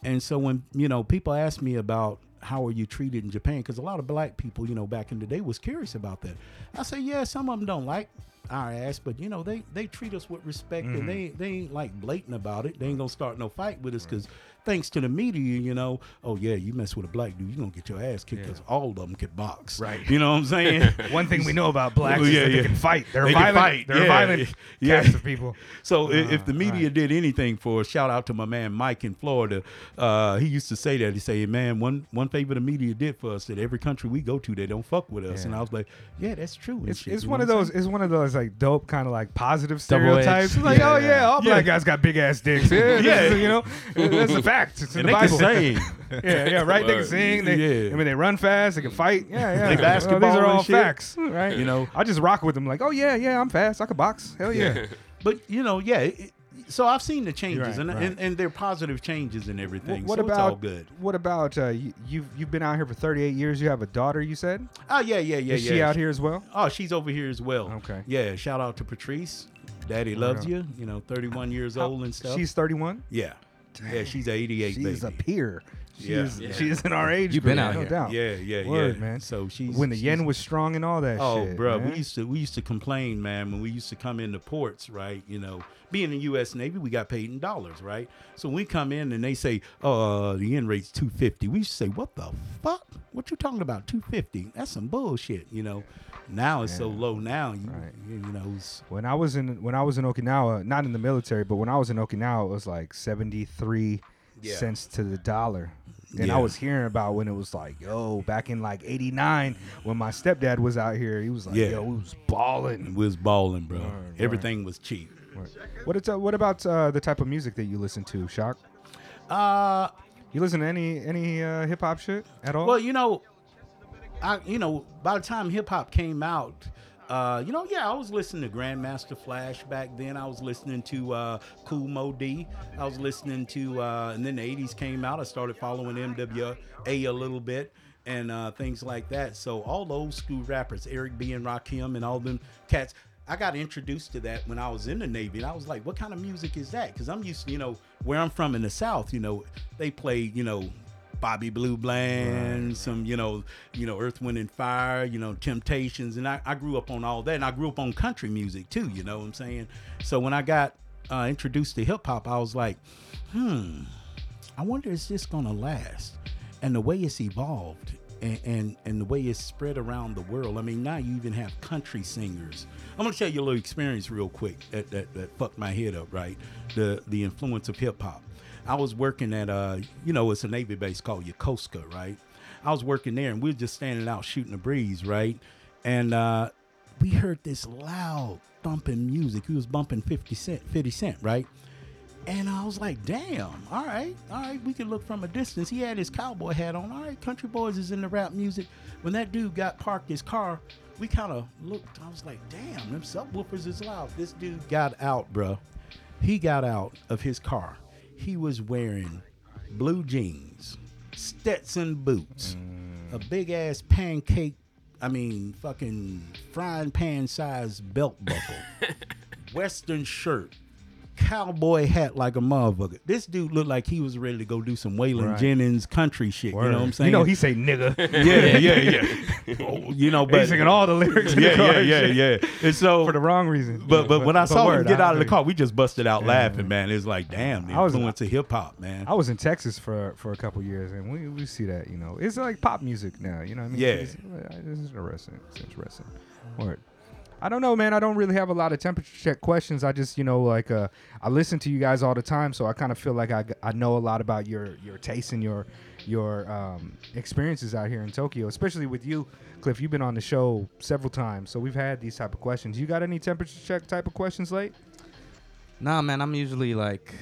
And so when you know people ask me about how are you treated in Japan, because a lot of black people, you know, back in the day was curious about that. I say, yeah, some of them don't like our ass, but you know, they they treat us with respect, and mm-hmm. they they ain't like blatant about it. They ain't gonna start no fight with us, because thanks to the media, you know, oh yeah, you mess with a black dude, you're gonna get your ass kicked, because all of them can box, Right. You know what I'm saying? one thing we know about blacks Well, is yeah, they can fight. They're They violent. fight, They're yeah, violent yeah. cast of people. So i if the media right. did anything for us, shout out to my man Mike in Florida. Uh, he used to say that. He say, "Man, one one favor the media did for us that every country we go to, they don't fuck with us." Yeah. And I was like, "Yeah, that's true." It's, shit," it's one of those. It's one of those like dope kind of like positive Double-edged. stereotypes. Like, Yeah, oh yeah. yeah, all black guys got big ass dicks. Yeah, Yeah. yeah. you know, that's a fact. It's in the they can Bible. sing. yeah, yeah, right. They can sing. They, Yeah. I mean, they run fast. They can fight. Yeah, yeah. Play Well, basketball these are all facts, right? You know. I just rock with them. Like, oh yeah, yeah, I'm fast. I can box. Hell yeah. But you know, yeah. It, so I've seen the changes, Right, and, right. and and they're positive changes and everything. what so about it's all good? what about uh, you, you've you've been out here for 38 years. You have a daughter. You said Oh yeah, yeah, yeah, is yeah. she out here as well? Oh, she's over here as well. Okay. Yeah. Shout out to Patrice. Daddy loves you. You know, 31 years old and stuff. She's 31. yeah. Yeah, she's a 88 She's baby. a peer. She Yeah. is Yeah. she is in our age. You've been out no here. doubt. Yeah, yeah, Word, yeah, man. So she's when the she's- yen was strong and all that Oh, shit. bro, man. we used to we used to complain, man, when we used to come into ports, right? You know, being in the U.S. Navy, we got paid in dollars, right? So we come in and they say, "Uh, the yen rate's two fifty, we used to say, "What the fuck? What you talking about? Two fifty? That's some bullshit." You know, now it's so low. Now you, Right. you, you know, it's, when I was in when I was in Okinawa, not in the military, but when I was in Okinawa, it was like 73 Yeah. cents to the dollar. And Yeah. I was hearing about when it was like, yo, back in like 89 when my stepdad was out here, he was like, Yeah. yo, we was balling. we was balling, bro. Word, Everything was cheap. What it's, uh, what about uh, the type of music that you listen to, Shock? Uh, You listen to any any uh, hip hop shit at all? Well, you know, I you know by the time hip hop came out, uh, you know, yeah, I was listening to Grandmaster Flash back then. I was listening to uh, Kool Moe Dee. I was listening to, uh, and then the '80s came out. I started following NWA a little bit and uh, things like that. So all those school rappers, Eric B and Rakim, and all them cats. I got introduced to that when I was in the Navy, and I was like, "What kind of music is that?" Because I'm used, to, you know, where I'm from in the South. You know, they play, you know, Bobby Blue Bland, some, you know, you know, Earth, Wind and Fire, you know, Temptations, and I, I grew up on all that, and I grew up on country music too. You know what I'm saying? So when I got uh, introduced to hip hop, I was like, hmm, I wonder is this gonna last? And the way it's evolved. And, and and the way it's spread around the world. I mean, now you even have country singers. I'm gonna tell you a little experience real quick that that, that fucked my head up. Right, the the influence of hip hop. I was working at uh, you know, it's a Navy base called Yokosuka, right? I was working there, and we were just standing out shooting the breeze, right? And uh, we heard this loud thumping music. He was bumping 50 cent, 50 cent, right? And I was like, damn, all right, all right, we can look from a distance. He had his cowboy hat on. All right, Country Boys is in the rap music. When that dude got parked his car, we kind of looked. I was like, damn, them subwoofers is loud. This dude got out, bro. He got out of his car. He was wearing blue jeans, Stetson boots, mm. a big ass pancake, I mean, fucking frying pan size belt buckle, Western shirt, cowboy hat like a motherfucker. This dude looked like he was ready to go do some Waylon Right. Jennings country shit. You know what I'm saying? You know, he say nigga. yeah, yeah, yeah. Oh, you know, but He's singing all the lyrics. in the yeah, car yeah, yeah, yeah. And so For the wrong reason. but but when I saw him get out of the car, we just busted out laughing, man. It was like, damn, the I was- influence of hip hop, man. I was in Texas for for a couple years, and we, we see that you know it's like pop music now. You know what I mean? Yeah. It's, it's interesting. It's interesting. Word. I don't know, man. I don't really have a lot of temperature check questions. I just, you know, like uh, I listen to you guys all the time, so I kind of feel like I, I know a lot about your your taste and your your um, experiences out here in Tokyo, especially with you, Cliff. You've been on the show several times, so we've had these type of questions. You got any temperature check type of questions, late? Nah, man, I'm usually like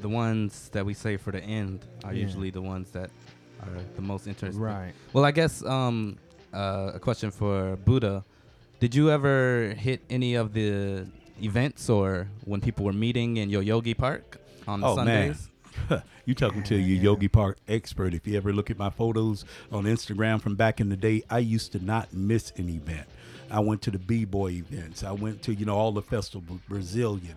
the ones that we say for the end are Yeah. usually the ones that are the most interesting. Right. Well, I guess um, uh, a question for Buddha. Did you ever hit any of the events or when people were meeting in Yoyogi Park on Oh, man. Sundays? you talking to your Yogi Park expert. If you ever look at my photos on Instagram from back in the day, I used to not miss an event. I went to the B-boy events. I went to, you know, all the festivals, Brazilian.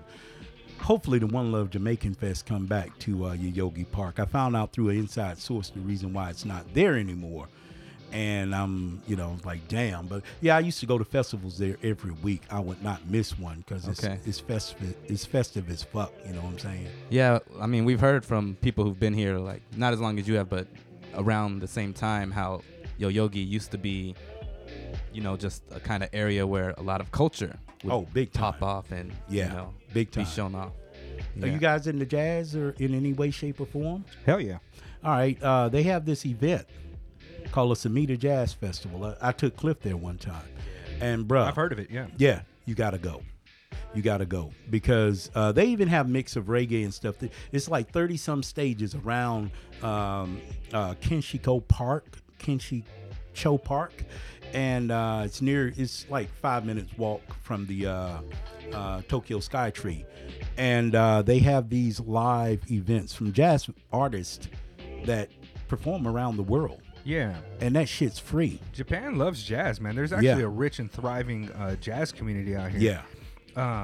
Hopefully the One Love Jamaican Fest come back to uh, Yoyogi Park. I found out through an inside source the reason why it's not there anymore. And I'm, you know, like, damn. But yeah, I used to go to festivals there every week. I would not miss one because it's, Okay. it's festive. It's festive as fuck. You know what I'm saying? Yeah, I mean, we've heard from people who've been here, like, not as long as you have, but around the same time, how Yoyogi used to be, you know, just a kind of area where a lot of culture would Oh, big time. pop off and, Yeah, you know, big be shown off. Are you guys into jazz or in any way, shape, or form? Hell yeah. All right. Uh, they have this event called the Sumida Jazz Festival. I, I took Cliff there one time, and bruh, I've heard of it. Yeah. yeah, you gotta go. You gotta go because uh, they even have mix of reggae and stuff. It's like thirty some stages around um, uh, Kinshiko Park, Kinshicho Park, and uh, it's near. It's like five minutes walk from the uh, uh, Tokyo Skytree, and uh, they have these live events from jazz artists that perform around the world, Yeah. and that shit's free. Japan loves jazz, man. There's actually Yeah. a rich and thriving uh, jazz community out here. Yeah.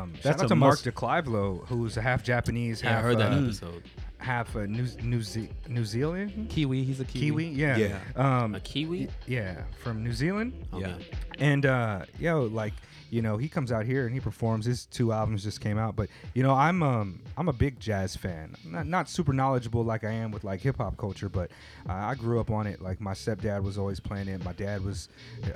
Um, That's shout out to Mark must- de Clive-Lowe, who's a half Japanese, Yeah, I half heard that uh, episode. half uh, New New, Ze- New Zealand, Kiwi, he's a Kiwi. Kiwi. Yeah. Yeah. Um, A Kiwi? yeah, from New Zealand. Okay. Yeah. And uh, yo, like you know, he comes out here and he performs. His two albums just came out, but you know, I'm um I'm a big jazz fan. Not not super knowledgeable like I am with like hip hop culture, but uh, I grew up on it. Like my stepdad was always playing it. My dad was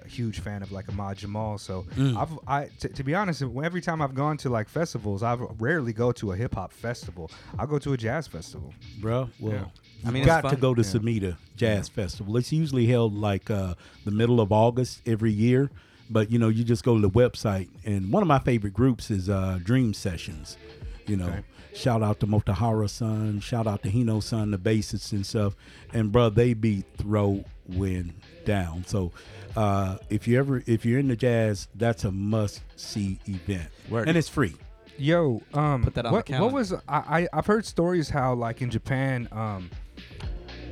a huge fan of like Ahmad Jamal. So I've I t- to be honest, every time I've gone to like festivals, I rarely go to a hip hop festival. I go to a jazz festival. bro. Well, Yeah. you I mean, got to go to Yeah. Sumida Jazz Festival. It's usually held like uh, the middle of August every year, but you know, you just go to the website, and one of my favorite groups is uh, Dream Sessions. You know, Okay. shout out to Motahara Son, shout out to Hino Son, the bassists and stuff, and bro, they be throwing down. So. Uh, if you ever if you're into jazz, that's a must see event, Word. and it's free. Yo, um, Put that on the what, what was I, I? I've heard stories how like in Japan, um,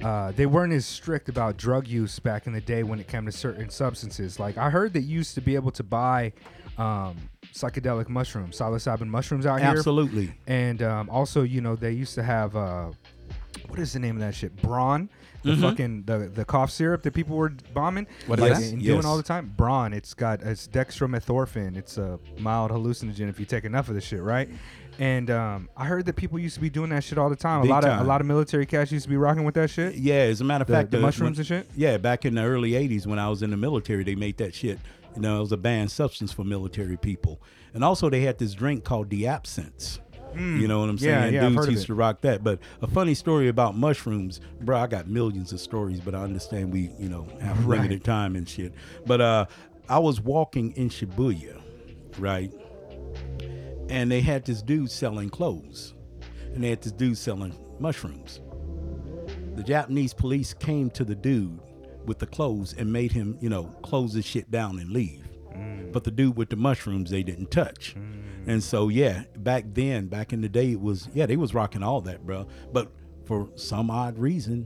uh, they weren't as strict about drug use back in the day when it came to certain substances. Like I heard that you used to be able to buy um, psychedelic mushrooms, psilocybin mushrooms out here, Absolutely. and um, also you know they used to have uh, what is the name of that shit? Bron. The fucking the, the cough syrup that people were bombing, What is like, that? and doing all the time. Bron. It's got it's dextromethorphan. It's a mild hallucinogen if you take enough of the shit, right? And um, I heard that people used to be doing that shit all the time. Big a lot of a lot of military cats used to be rocking with that shit. Yeah, as a matter of The- fact, the uh, mushrooms when- and shit? Yeah, back in the early '80s when I was in the military, they made that shit. You know, it was a banned substance for military people, and also they had this drink called the absinthe. You know what I'm Hmm. Yeah, saying? yeah, I've Dudes heard used to rock that. But a funny story about mushrooms, bro. I got millions of stories, but I understand we, you know, have Right. limited time and shit. But uh, I was walking in Shibuya, right, and they had this dude selling clothes, and they had this dude selling mushrooms the Japanese police came to the dude with the clothes and made him, you know, close his shit down and leave. Mm. But the dude with the mushrooms they didn't touch. Mm. And so yeah, back then, back in the day, it was yeah they was rocking all that, bro. But for some odd reason,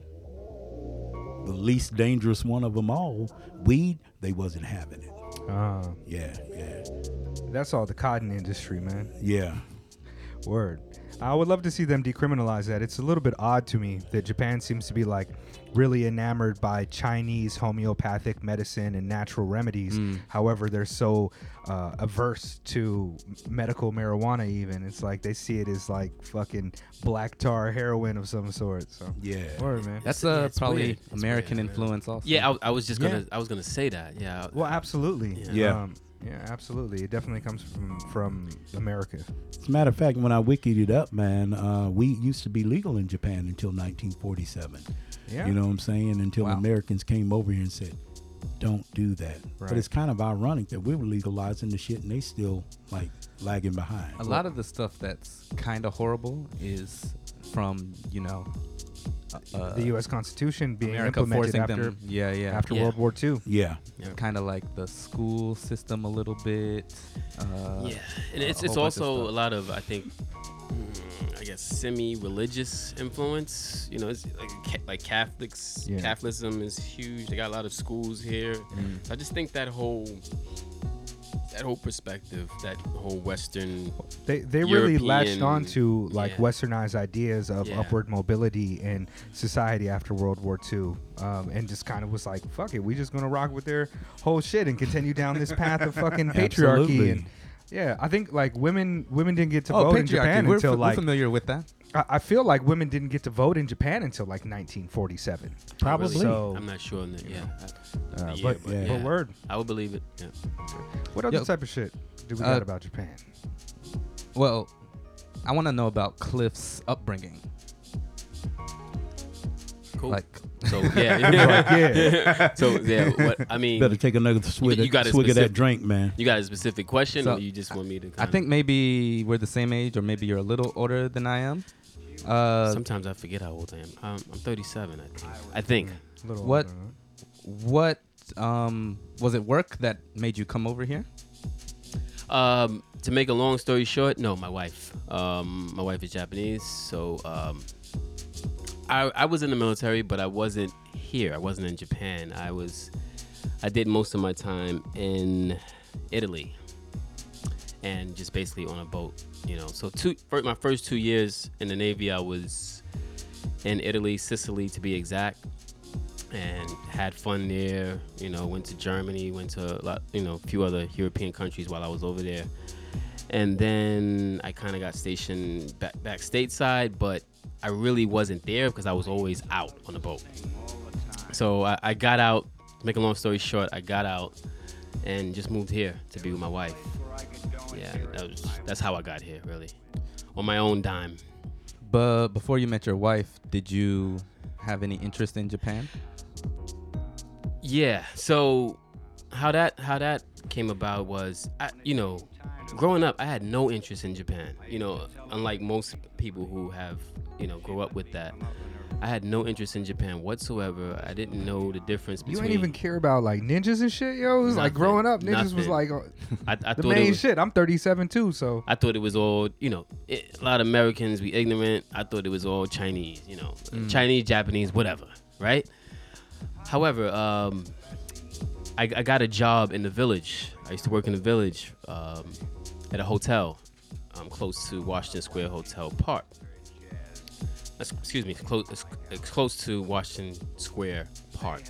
the least dangerous one of them all, weed, they wasn't having it. Uh, Yeah, yeah, that's all the cotton industry, man. yeah. Word. I would love to see them decriminalize that. It's a little bit odd to me that Japan seems to be like really enamored by Chinese homeopathic medicine and natural remedies. Mm. However, they're so uh, averse to medical marijuana. Even it's like they see it as like fucking black tar heroin of some sort. So Yeah. word man. That's Yeah, uh, it's probably weird. American weird. influence also. Yeah, I, I was just gonna Yeah. I was gonna say that. Yeah. Well, absolutely. Yeah. Um, yeah, absolutely. It definitely comes from from America. As a matter of fact, when I wikied it up, man, uh, we used to be legal in Japan until 1947. Yeah. You know what I'm saying? Until Wow. Americans came over here and said, "Don't do that." Right. But it's kind of ironic that we were legalizing the shit and they still like lagging behind. A lot of the stuff that's kind of horrible is from you know uh, the U.S. Constitution being America implemented after them. Yeah, yeah. after Yeah. World War II. Yeah. kind of like the school system a little bit. Uh, yeah, and it's it's whole bunch of also a lot of I think, mm, I guess semi-religious influence. You know, it's like ca- like Catholics. Yeah. Catholicism is huge. They got a lot of schools here. Mm. I just think that whole that whole perspective, that whole Western. They they really latched European- on to like yeah. westernized ideas of Yeah. upward mobility in society after World War II, um, and just kind of was like, "Fuck it, we just gonna rock with their whole shit and continue down this path of fucking patriarchy." Absolutely. And yeah, I think like women women didn't get to Oh, vote in. Japan We're, until f- we're like familiar with that. I, I feel like women didn't get to vote in Japan until like 1947. Probably. So, I'm not sure on that. Yeah, uh, yeah, but, but but yeah. word, I would believe it. Yeah. what other Yo. type of shit do we Uh, got about Japan? Well, I want to know about Cliff's upbringing. Cool. Like, so yeah, Like, yeah. so yeah, what I mean, Better take another swig, you got a swig of that drink, man. you got a specific question, So, or you just want me to? I kinda- think maybe we're the same age, or maybe you're a little older than I am. Uh, sometimes I forget how old I am. Um, I'm 37, I think. I think. What- what um, was it? Work that made you come over here? Um, to make a long story short, no, my wife. Um, my wife is Japanese, so um, I I was in the military, but I wasn't here. I wasn't in Japan. I was. I did most of my time in Italy, and just basically on a boat. You know, so two my first two years in the Navy, I was in Italy, Sicily to be exact, and had fun there. You know, went to Germany, went to a lot, you know, a few other European countries while I was over there. And then I kind of got stationed back, back stateside, but I really wasn't there because I was always out on the boat. So I, I got out. Make a long story short, I got out and just moved here to be with my wife. Yeah, that was, that's how I got here, really, on my own dime. But before you met your wife, did you have any interest in Japan? Yeah. So how that how that came about was, I, you know, growing up, I had no interest in Japan. You know, unlike most people who have, you know, grow up with that. I had no interest in Japan whatsoever. I didn't know the difference You between. ain't even care about like ninjas and shit, yo. It was like growing up, ninjas was like uh, I, I the thought main was, shit. I'm 37 too, so I thought it was all, you know, it, a lot of Americans be ignorant. I thought it was all Chinese, you know, Chinese, Japanese, whatever, right? However, um, I, I got a job in the village. I used to work in the village um, at a hotel um, close to Washington Square Hotel Park. That's- Excuse me, close, it's, close to Washington Square Park,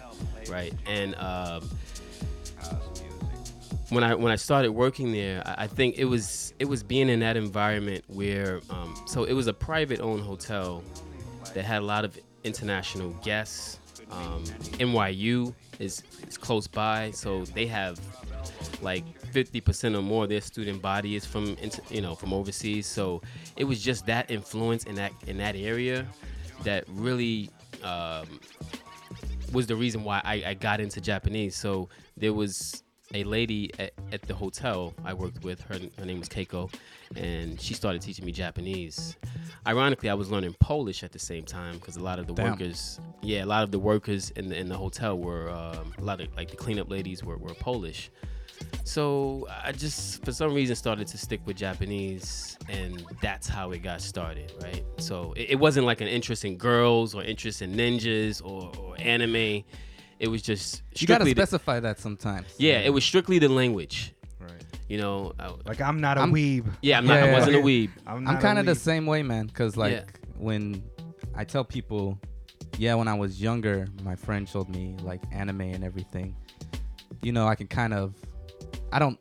right? And um, when I when I started working there, I, I think it was it was being in that environment where um, so it was a private owned hotel that had a lot of international guests. Um, NYU is is close by, so they have like 50% or more of their student body is from you know from overseas. So it was just that influence in that in that area that really um, was the reason why I, I got into Japanese. So there was a lady at, at the hotel I worked with. Her, her name was Keiko, and she started teaching me Japanese. Ironically, I was learning Polish at the same time because a lot of the Damn. workers, yeah, a lot of the workers in the in the hotel were um, a lot of like the cleanup ladies were, were Polish. So I just, for some reason, started to stick with Japanese, and that's how it got started, right? So it, it wasn't like an interest in girls or interest in ninjas or, or anime. It was just You gotta strictly the- specify that sometimes. yeah, it was strictly the language. right. You know, I, Like I'm not a I'm- weeb. yeah, I'm not, I wasn't a weeb. I'm, I'm kind of the same way, man. Cause like Yeah. when I tell people, yeah, when I was younger, my friend showed me like anime and everything. You know, I can kind of, I don't,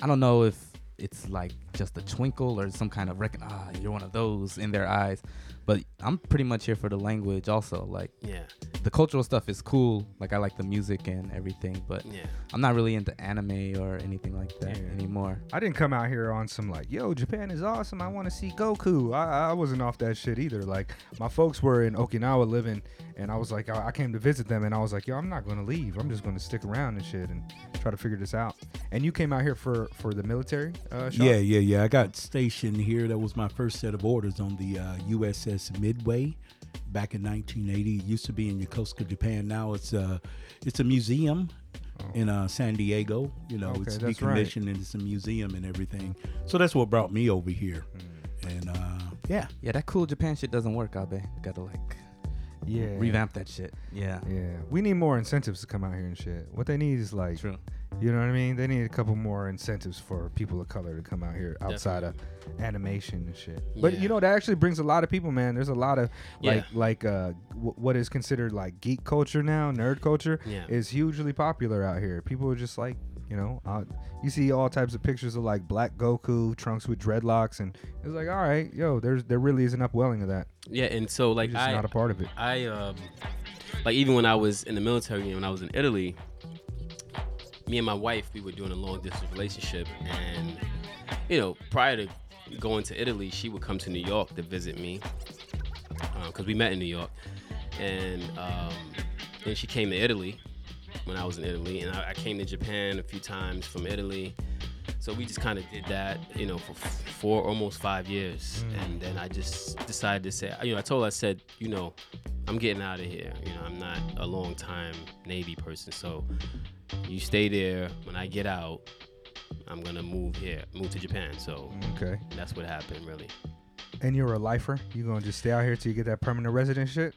I don't know if it's like just a twinkle or some kind of reckon. Ah, you're one of those in their eyes. But I'm pretty much here for the language, also. Like Yeah, the cultural stuff is cool. Like I like the music and everything, but yeah. I'm not really into anime or anything like that Yeah. anymore. I didn't come out here on some like, yo, Japan is awesome. I want to see Goku. I, I wasn't off that shit either. Like, my folks were in Okinawa living, and I was like, I, I came to visit them, and I was like, yo, I'm not going to leave. I'm just going to stick around and shit and try to figure this out. And you came out here for for the military? Uh, Yeah, yeah, yeah. I got stationed here. That was my first set of orders on the uh, USS Midway back in 1980. It used to be in Yokosuka, Japan. Now it's uh, it's a museum in uh, San Diego. You know, Oh. Okay, it's that's right. decommissioned and it's a museum and everything. So that's what brought me over here. Hmm. And uh, yeah, Yeah, that cool Japan shit doesn't work, Abe. Gotta like Yeah. revamp that shit. Yeah. Yeah. We need more incentives to come out here and shit. What they need is like, True. You know what I mean? They need a couple more incentives for people of color to come out here outside of animation and shit. But you know that actually brings a lot of people, man. There's a lot of Yeah. like like uh w- what is considered like geek culture now, nerd culture Yeah. is hugely popular out here. People are just like, you know, uh, you see all types of pictures of like Black Goku, Trunks with dreadlocks, and it's like, all right, yo, there's there really is an upwelling of that. Yeah, and so Like, like just I, not a part of it. I um, like even when I was in the military and when I was in Italy, me and my wife we were doing a long distance relationship, and you know prior to going to Italy, she would come to New York to visit me because we met in New York, and um, then she came to Italy when I was in Italy, and I, I came to Japan a few times from Italy. So we just kind of did that, you know, for f- four, almost five years, and then I just decided to say, you know, I told her, I said, you know, I'm getting out of here. You know, I'm not a long time Navy person, so you stay there. When I get out, I'm gonna move here, move to Japan. So Okay. that's what happened, really. And you're a lifer? You gonna just stay out here till you get that permanent resident shit?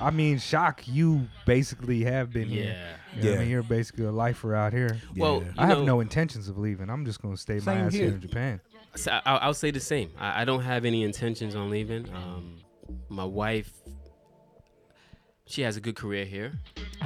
I mean, shock, you basically have been here. Yeah. You know what I mean, you're basically a lifer out here. Well, Yeah. I have know- no intentions of leaving. I'm just gonna stay my Same ass here. here. in Japan. So I, I'll I'll say the same. I, I don't have any intentions on leaving. Um, my wife, she has a good career here,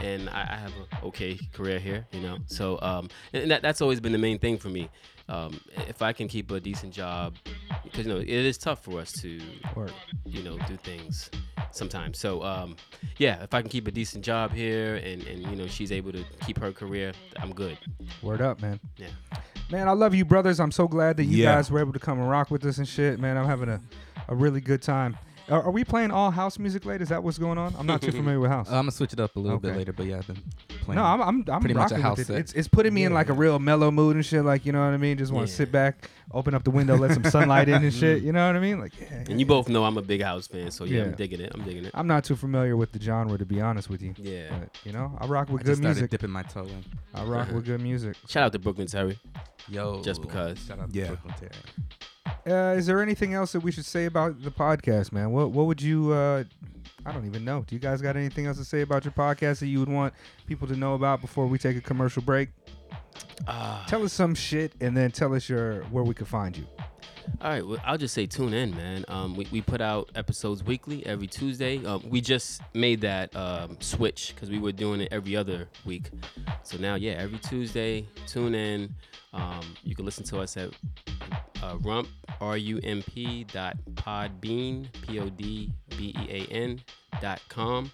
and I, I have a okay career here. You know, so um, and that, that's always been the main thing for me. Um, if I can keep a decent job, because you know it is tough for us to, Word. you know, do things sometimes. So um, yeah, if I can keep a decent job here, and and you know she's able to keep her career, I'm good. Word up, man. Yeah. Man, I love you, brothers. I'm so glad that you Yeah. guys were able to come and rock with us and shit. Man, I'm having a, a really good time. Are, are we playing all house music late? Is that what's going on? I'm not too familiar with house. Uh, I'm gonna switch it up a little bit later, but yeah, I've been playing. no, I'm I'm, I'm pretty much a rocking house it. set. It's it's putting me in like a real mellow mood and shit. Like you know what I mean? Just want to Yeah. sit back, open up the window, let some sunlight in and shit. You know what I mean? Like, yeah, And you both know I'm a big house fan, so yeah, Yeah. I'm digging it. I'm digging it. I'm not too familiar with the genre to be honest with you. Yeah. But you know, I rock I with just good started music. dipping my toe in. I rock with uh-huh. good music. Shout out to Brooklyn Terry. Yo, Just because. Shout out Yeah. to Brooklyn Terry. Uh, is there anything else that we should say about the podcast, man? What what would you? Uh, I don't even know. Do you guys got anything else to say about your podcast that you would want people to know about before we take a commercial break? Ah, Tell us some shit, and then tell us your where we can find you. all right, well, I'll just say tune in, man. Um, we, we put out episodes weekly every Tuesday. Um, we just made that um, switch because we were doing it every other week. So now, yeah, every Tuesday, tune in. Um, you can listen to us at uh, rump, R-U-M-P dot podbean, P-O-D-B-E-A-N dot com.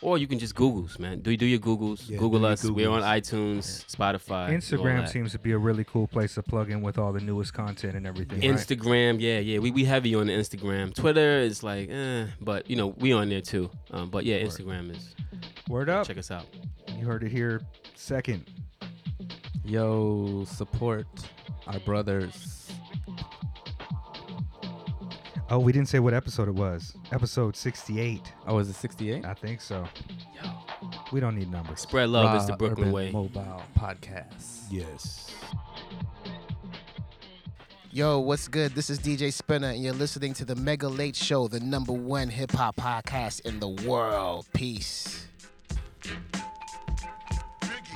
Or you can just Googles, man. Do do your Googles. Yeah, Google do us. We're on Googles. iTunes, Spotify. Instagram seems to be a really cool place to plug in with all the newest content and everything. right? Instagram, yeah, yeah, we we heavy on the Instagram. Twitter is like, eh, but you know we on there too. Um, but yeah, Instagram is. Word up! Check us out. You heard it here. Second. Yo, support our brothers. Oh, we didn't say what episode it was. Episode 68. Oh, is it 68? I think so. Yo, We don't need numbers. spread love is the Brooklyn Urban way. Mobile Podcast. yes. Yo, what's good? This is DJ Spinner, and you're listening to the Mega Late Show, the number one hip hop podcast in the world. Peace.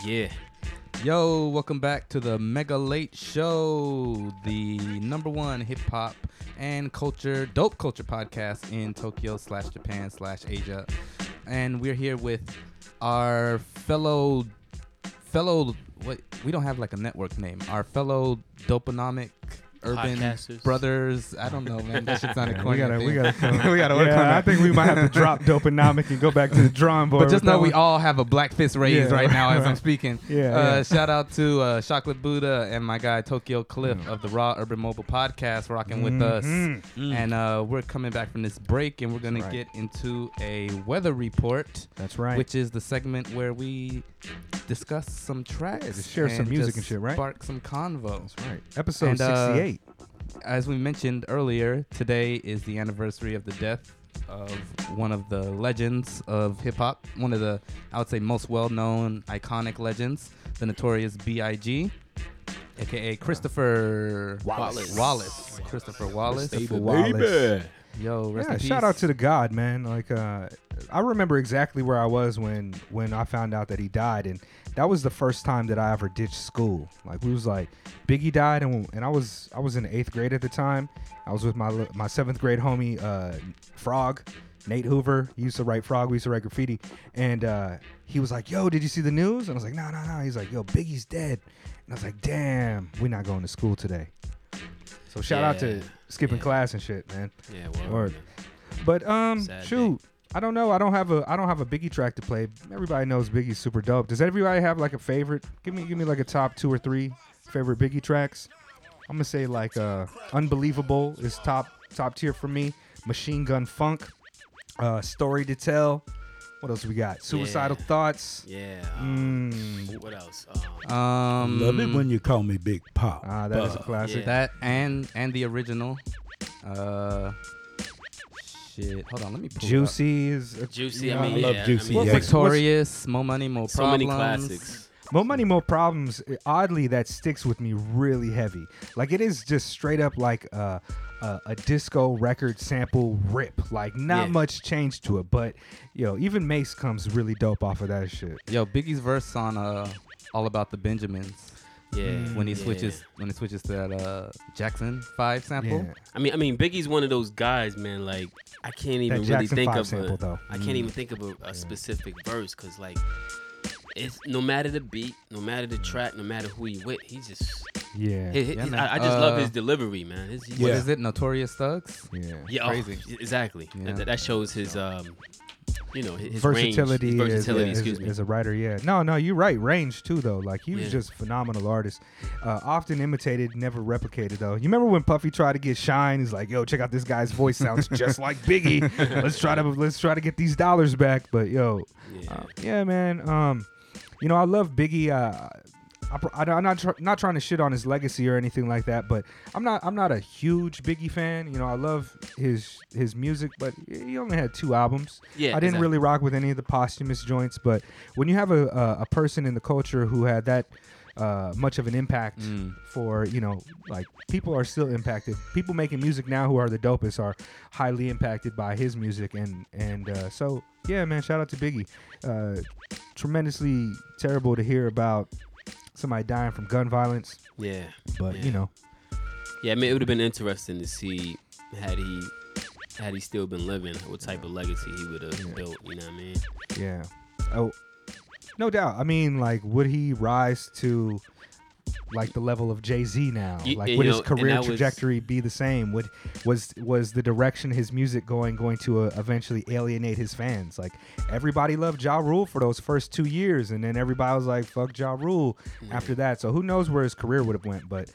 Yeah, Yo, welcome back to the Mega Late Show, the number one hip hop and culture, dope culture podcast in Tokyo slash Japan slash Asia, and we're here with our fellow, fellow. What we don't have like a network name. Our fellow dopenomic urban Podcasters. brothers. I don't know, man. That shit's sounded Yeah, corny. we gotta, I we think. gotta, come, we gotta work on yeah, that. I think we might have to drop Dopenomic and go back to the drawing board. But just know we one. all have a black fist raised Yeah. right now as I'm speaking. Yeah, Uh, yeah. Shout out to uh, Chocolate Buddha and my guy Tokyo Cliff of the Raw Urban Mobile Podcast rocking with us. Mhm. And uh, we're coming back from this break and we're gonna right. get into a weather report, That's right. which is the segment where we discuss some tracks. just share some music just and shit, right? Spark some convo. That's right. Episode And, uh, 68. As we mentioned earlier, today is the anniversary of the death of one of the legends of hip hop, one of the, I would say, most well known, iconic legends, the notorious B.I.G., aka Christopher Wallace. Wallace. Christopher Wallace. Christopher Wallace. Yo, rest Yeah, in peace. shout out to the God, man. Like, uh, I remember exactly where I was when when I found out that he died, and that was the first time that I ever ditched school. Like, we was like, Biggie died, and and I was I was in eighth grade at the time. I was with my my seventh grade homie, uh, Frog, Nate Hoover. He used to write Frog. We used to write graffiti, and uh, he was like, "Yo, did you see the news?" And I was like, "No, no, no." He's like, "Yo, Biggie's dead," and I was like, "Damn, we're not going to school today." So shout out to skipping yeah. class and shit, man. Yeah. Word. But um, Sad shoot, I don't know. I don't have a I don't have a Biggie track to play. Everybody knows Biggie's super dope. Does everybody have like a favorite? Give me give me like a top two or three favorite Biggie tracks. I'm gonna say like uh, Unbelievable is top top tier for me. Machine Gun Funk, uh, Story to Tell. What else we got? Suicidal Yeah. Thoughts. Yeah. um, Mm. What else? Um, Um, Love it when you call me Big Pop. Ah, that is a Uh, classic. Yeah. That and and the original. Uh, shit. Hold on, let me pull it up. Juicy is a, Juicy. you I mean, I love yeah, Juicy, I mean, yeah. What's- Victorious, More Money, More so Problems. many classics. More money, more problems. Oddly, that sticks with me really heavy. Like it is just straight up like a, a, a disco record sample rip. Like not Yeah. much change to it, but yo, even Mase comes really dope off of that shit. Yo, Biggie's verse on uh, All About the Benjamins. Yeah. When he yeah. switches when he switches to that uh, Jackson Five sample. Yeah, I mean, I mean, Biggie's one of those guys, man. Like, I can't even that really Jackson think of sample a, though. I can't even think of a, a specific verse because, like, it's no matter the beat, no matter the track, no matter who he with, he just, Yeah, he- he- Yeah, man. I, I just love Uh, his delivery, man. His, What Yeah. is it? Notorious Thugs. yeah. yeah, oh, crazy. exactly. Yeah. That, that shows his, um, you know, his, versatility, range, his is- versatility. excuse me. as a writer. Yeah, no, no, you're right. Range too, though. Like he was Yeah. just a phenomenal artist. Uh, often imitated, never replicated. Though you remember when Puffy tried to get Shyne? He's like, "Yo, check out this guy's voice sounds just like Biggie. let's try to let's try to get these dollars back." But yo, yeah. uh, yeah, man. Um, you know, I love Biggie. Uh, I, am not tr- not trying to shit on his legacy or anything like that, but I'm not I'm not a huge Biggie fan. You know, I love his his music, but he only had two albums. yeah, I didn't exactly. really rock with any of the posthumous joints, but when you have a a, a person in the culture who had that uh, much of an impact Mm. for you know like people are still impacted. People making music now who are the dopest are highly impacted by his music, and and uh, so yeah, man, shout out to Biggie. Uh, tremendously terrible to hear about somebody dying from gun violence, Yeah. but Yeah. you know, Yeah, I mean, it would have been interesting to see had he had he still been living, what type of legacy he would have Yeah. built. You know what I mean? yeah. Oh, no doubt. I mean, like, would he rise to like the level of Jay Z now? Like, would you his career that was- trajectory be the same? Would was was the direction his music going going to uh, eventually alienate his fans? Like, everybody loved Ja Rule for those first two years, and then everybody was like, "Fuck Ja Rule" after that. So who knows where his career would have went? But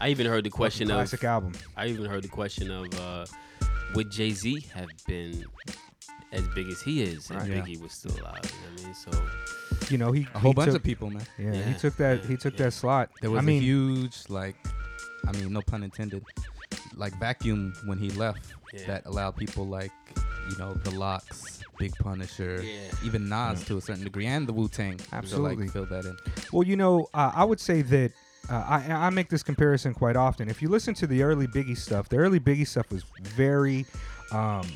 I even heard the question of classic album. I even heard the question of uh, would Jay Z have been as big as he is if Right. Yeah. Was still alive? You know what I mean? So You know, he A whole he bunch took, of people, man. Yeah, he took that. yeah, he took yeah. that slot. There was I mean, a huge, like, I mean, no pun intended, like vacuum when he left Yeah. that allowed people like, you know, the LOX, Big Punisher, Yeah. even Nas to a certain degree, and the Wu Tang. Absolutely. To, like, fill that in. Well, you know, uh, I would say that uh, I, I make this comparison quite often. If you listen to the early Biggie stuff, the early Biggie stuff was very um,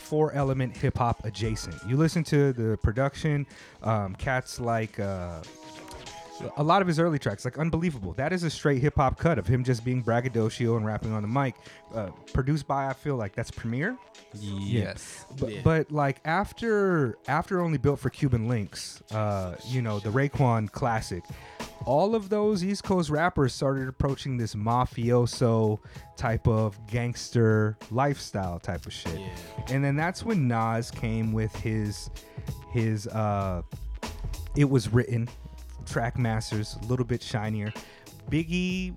four element hip hop adjacent. You listen to the production, um, cats like. Uh, a lot of his early tracks, like Unbelievable, that is a straight hip hop cut of him just being braggadocio and rapping on the mic. Uh, produced by, I feel like that's Premier. Yes. But, Yeah. but like after after only built for Cuban Linx, uh, you know the Raekwon classic. All of those East Coast rappers started approaching this mafioso type of gangster lifestyle type of shit, Yeah. and then that's when Nas came with his his uh, it was written Trackmasters a little bit shinier. Biggie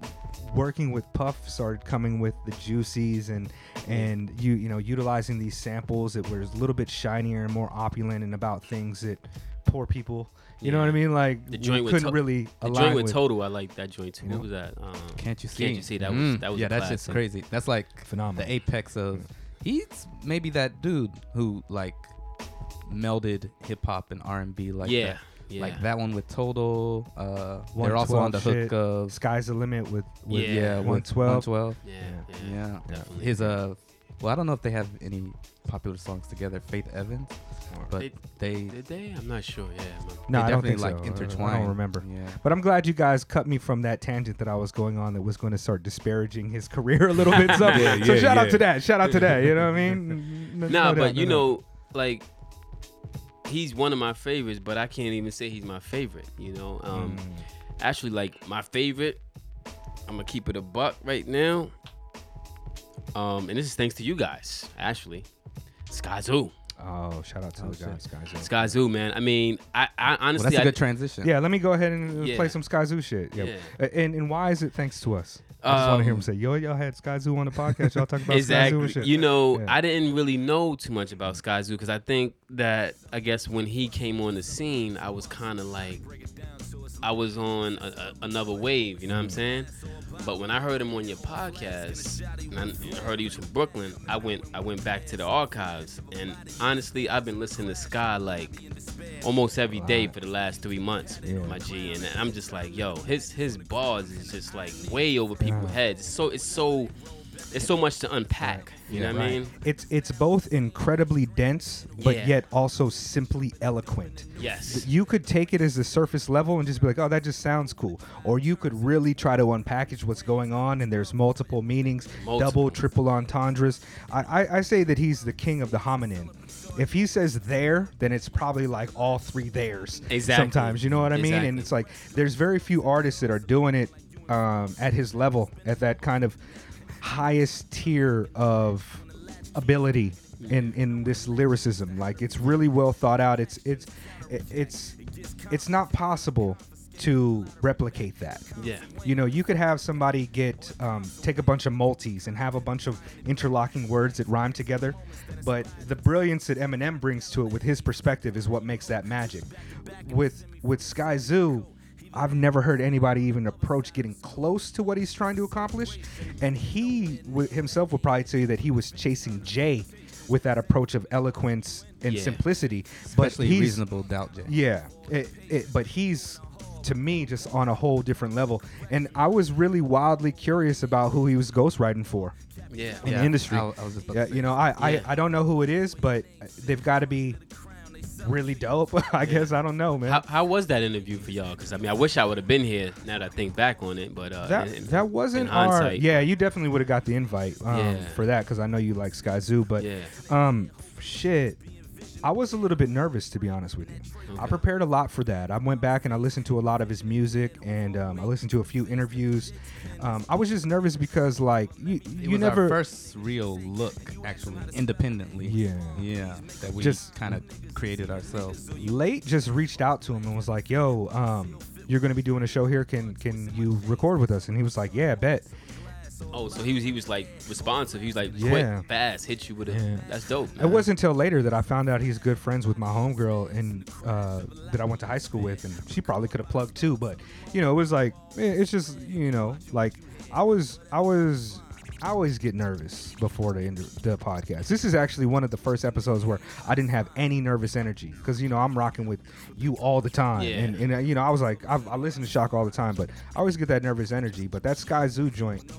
working with Puff started coming with the juicies and and you you know utilizing these samples that were a little bit shinier and more opulent and about things that poor people you know what I mean like The joint with couldn't To- really The align joint with with Total, I like that joint too. You know? What was that? Um, Can't you see? Can't you see? That was Mm, that was yeah. a That's just crazy. That's like phenomenal the apex of. He's maybe that dude who like melded hip hop and R and B like yeah, that. yeah. Like that one with Total. Uh, they're also on the 112 hook shit. of sky's the limit with, with Yeah, yeah, 112 112. Yeah, Yeah. yeah, Yeah, definitely. His uh, well, I don't know if they have any popular songs together. Faith Evans, but They- they Did they? I'm not sure. Yeah, man. no they I don't definitely think like so. intertwined. I don't remember Yeah. But I'm glad you guys cut me from that tangent that I was going on that was going to start disparaging his career a little bit. So, Yeah, so yeah, shout out to that. Shout out to that. You know what I mean? N- n- Nah, but you know, like he's one of my favorites, but I can't even say he's my favorite. You know, um, Mm. actually, like my favorite. I'm gonna keep it a buck right now. Um, and this is thanks to you guys, actually. Skyzoo, Oh, shout out to Oh, the shit. guys, guys. Skyzoo, man. I mean, I, I Well, honestly, that's a I, good transition. Yeah, let me go ahead and uh, Yeah. play some Skyzoo shit. Yeah. Yeah. Uh, And and why is it thanks to us? I just want to hear him Um, say, "Yo, y'all had Skyzoo on the podcast. Y'all talk about Skyzoo and shit." You know, Yeah. I didn't really know too much about Skyzoo because I think that I guess when he came on the scene, I was kind of like, I was on a, a, another wave. You know what I'm saying? But when I heard him on your podcast, and I heard he was from Brooklyn, I went I went back to the archives, and honestly, I've been listening to Sky like almost every day for the last three months, Yeah. my G, and I'm just like, yo, his his bars is just like way over people's heads. So it's so it's so much to unpack. You know what I mean? It's it's both incredibly dense, but Yeah. yet also simply eloquent. Yes. You could take it as the surface level and just be like, "Oh, that just sounds cool," or you could really try to unpackage what's going on, and there's multiple meanings, Multiple. double, triple entendres. I, I I say that he's the king of the homonym. If he says there, then it's probably like all three theirs. Exactly. Sometimes, you know what I mean? And it's like there's very few artists that are doing it um, at his level, at that kind of highest tier of ability in in this lyricism. Like it's really well thought out. It's it's it's it's not possible to replicate that. Yeah. You know, you could have somebody get um, take a bunch of multis and have a bunch of interlocking words that rhyme together, but the brilliance that Eminem brings to it with his perspective is what makes that magic. With with Skyzoo, I've never heard anybody even approach getting close to what he's trying to accomplish, and he w- himself would probably tell you that he was chasing Jay with that approach of eloquence and Yeah. simplicity. But especially he's, reasonable doubt, Jay. yeah, it, it, but he's to me just on a whole different level. And I was really wildly curious about who he was ghostwriting for Yeah. in Yeah, the industry. I- I was just about to yeah, you know, I, Yeah. I I don't know who it is, but they've got to be really dope. I guess I don't know, man. How, how was that interview for y'all? Because I mean, I wish I would have been here. Now that I think back on it, but uh, that in- that wasn't our yeah. You definitely would have got the invite um, Yeah. for that because I know you like Skyzoo, but yeah. Um, shit. I was a little bit nervous to be honest with you. I prepared a lot for that. I went back and I listened to a lot of his music and um, I listened to a few interviews. Um, I was just nervous because like you, you was never our first real look, actually, independently. Yeah. yeah, that we Just- kind of created ourselves. late just reached out to him and was like, "Yo, um, you're gonna be doing a show here. Can can you record with us?" And he was like, "Yeah, bet." Oh, so he was he was like responsive. He was like Yeah. quick, fast, hit you with it. Yeah. That's dope. It wasn't until later that I found out he's good friends with my homegirl and uh, that I went to high school with, and she probably could have plugged too. But you know, it was like eh, it's just you know, like I was I was. I always get nervous before the, end of the podcast. This is actually one of the first episodes where I didn't have any nervous energy because you know I'm rocking with you all the time, Yeah. and, and uh, you know I was like I, I listen to Shock all the time, but I always get that nervous energy. But that Skyzoo joint,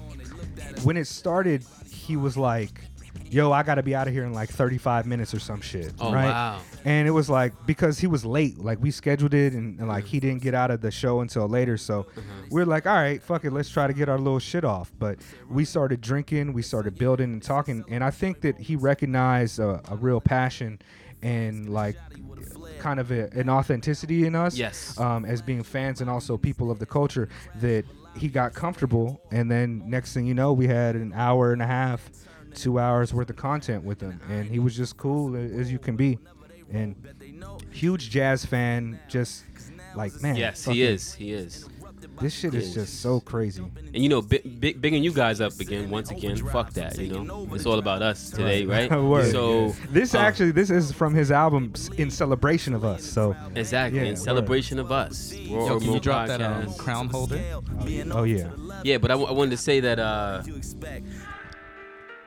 when it started, he was like, "Yo, I gotta be out of here in like 35 minutes or some shit." Oh right? wow. And it was like because he was late, like we scheduled it, and, and like he didn't get out of the show until later. So we are like, all right, fuck it, let's try to get our little shit off. But we started drinking, we started building and talking, and I think that he recognized a, a real passion and like kind of a, an authenticity in us Yes. um, as being fans and also people of the culture that he got comfortable and then next thing you know we had an hour and a half two hours worth of content with him and he was just cool as you can be and huge jazz fan just like man Yes, he is. He is. This shit is is. just so crazy And you know, big, big, bigging you guys up again, once again. Fuck that. You know, it's all about us today, right? Word. So this uh, actually this is from his album in celebration of us so exactly Yeah, in word. celebration of us. Raw Yo, can you Remote drop that um, Podcast. crown holder? oh yeah Yeah, but I, w- I wanted to say that. uh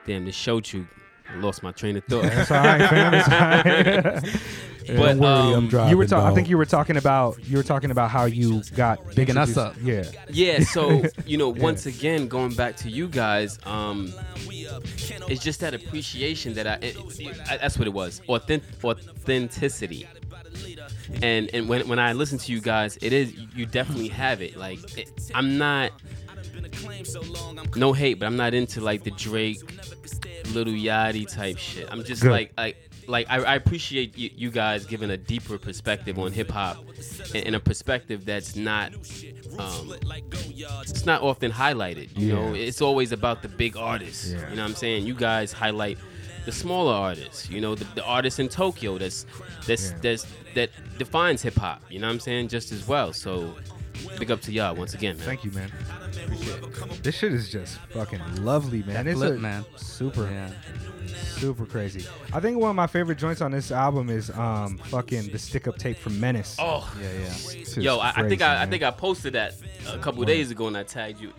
Damn, this showed you. I lost my train of thought. That's all right, fam. It's all right. But Don't worry, I'm um, driving. you were talking. I think you were talking about. You were talking about how you got Bigging us up. Yeah. yeah so you know once again going back to you guys um it's just that appreciation that i, it, it- I- that's what it was Authentic, authenticity and and when, when i listen to you guys it is you definitely have it like it, i'm not no hate but i'm not into like the drake Lil Yachty type shit i'm just Good. like like like I, I appreciate you, you guys giving a deeper perspective on hip hop and, and a perspective that's not um, it's not often highlighted. You know, it's always about the big artists. Yeah. You know what I'm saying? You guys highlight the smaller artists. You know, the, the artists in Tokyo that's that's Yeah. that's that defines hip hop. You know what I'm saying? Just as well. So big up to y'all once again, man. Thank you, man. Appreciate it. This shit is just fucking lovely, man. That it's flip, a man. super, Yeah. super crazy. I think one of my favorite joints on this album is um fucking the stick up tape from Menace. Oh, Yeah, yeah. Yo, I, I think I, I think I posted that a couple of days ago and I tagged you.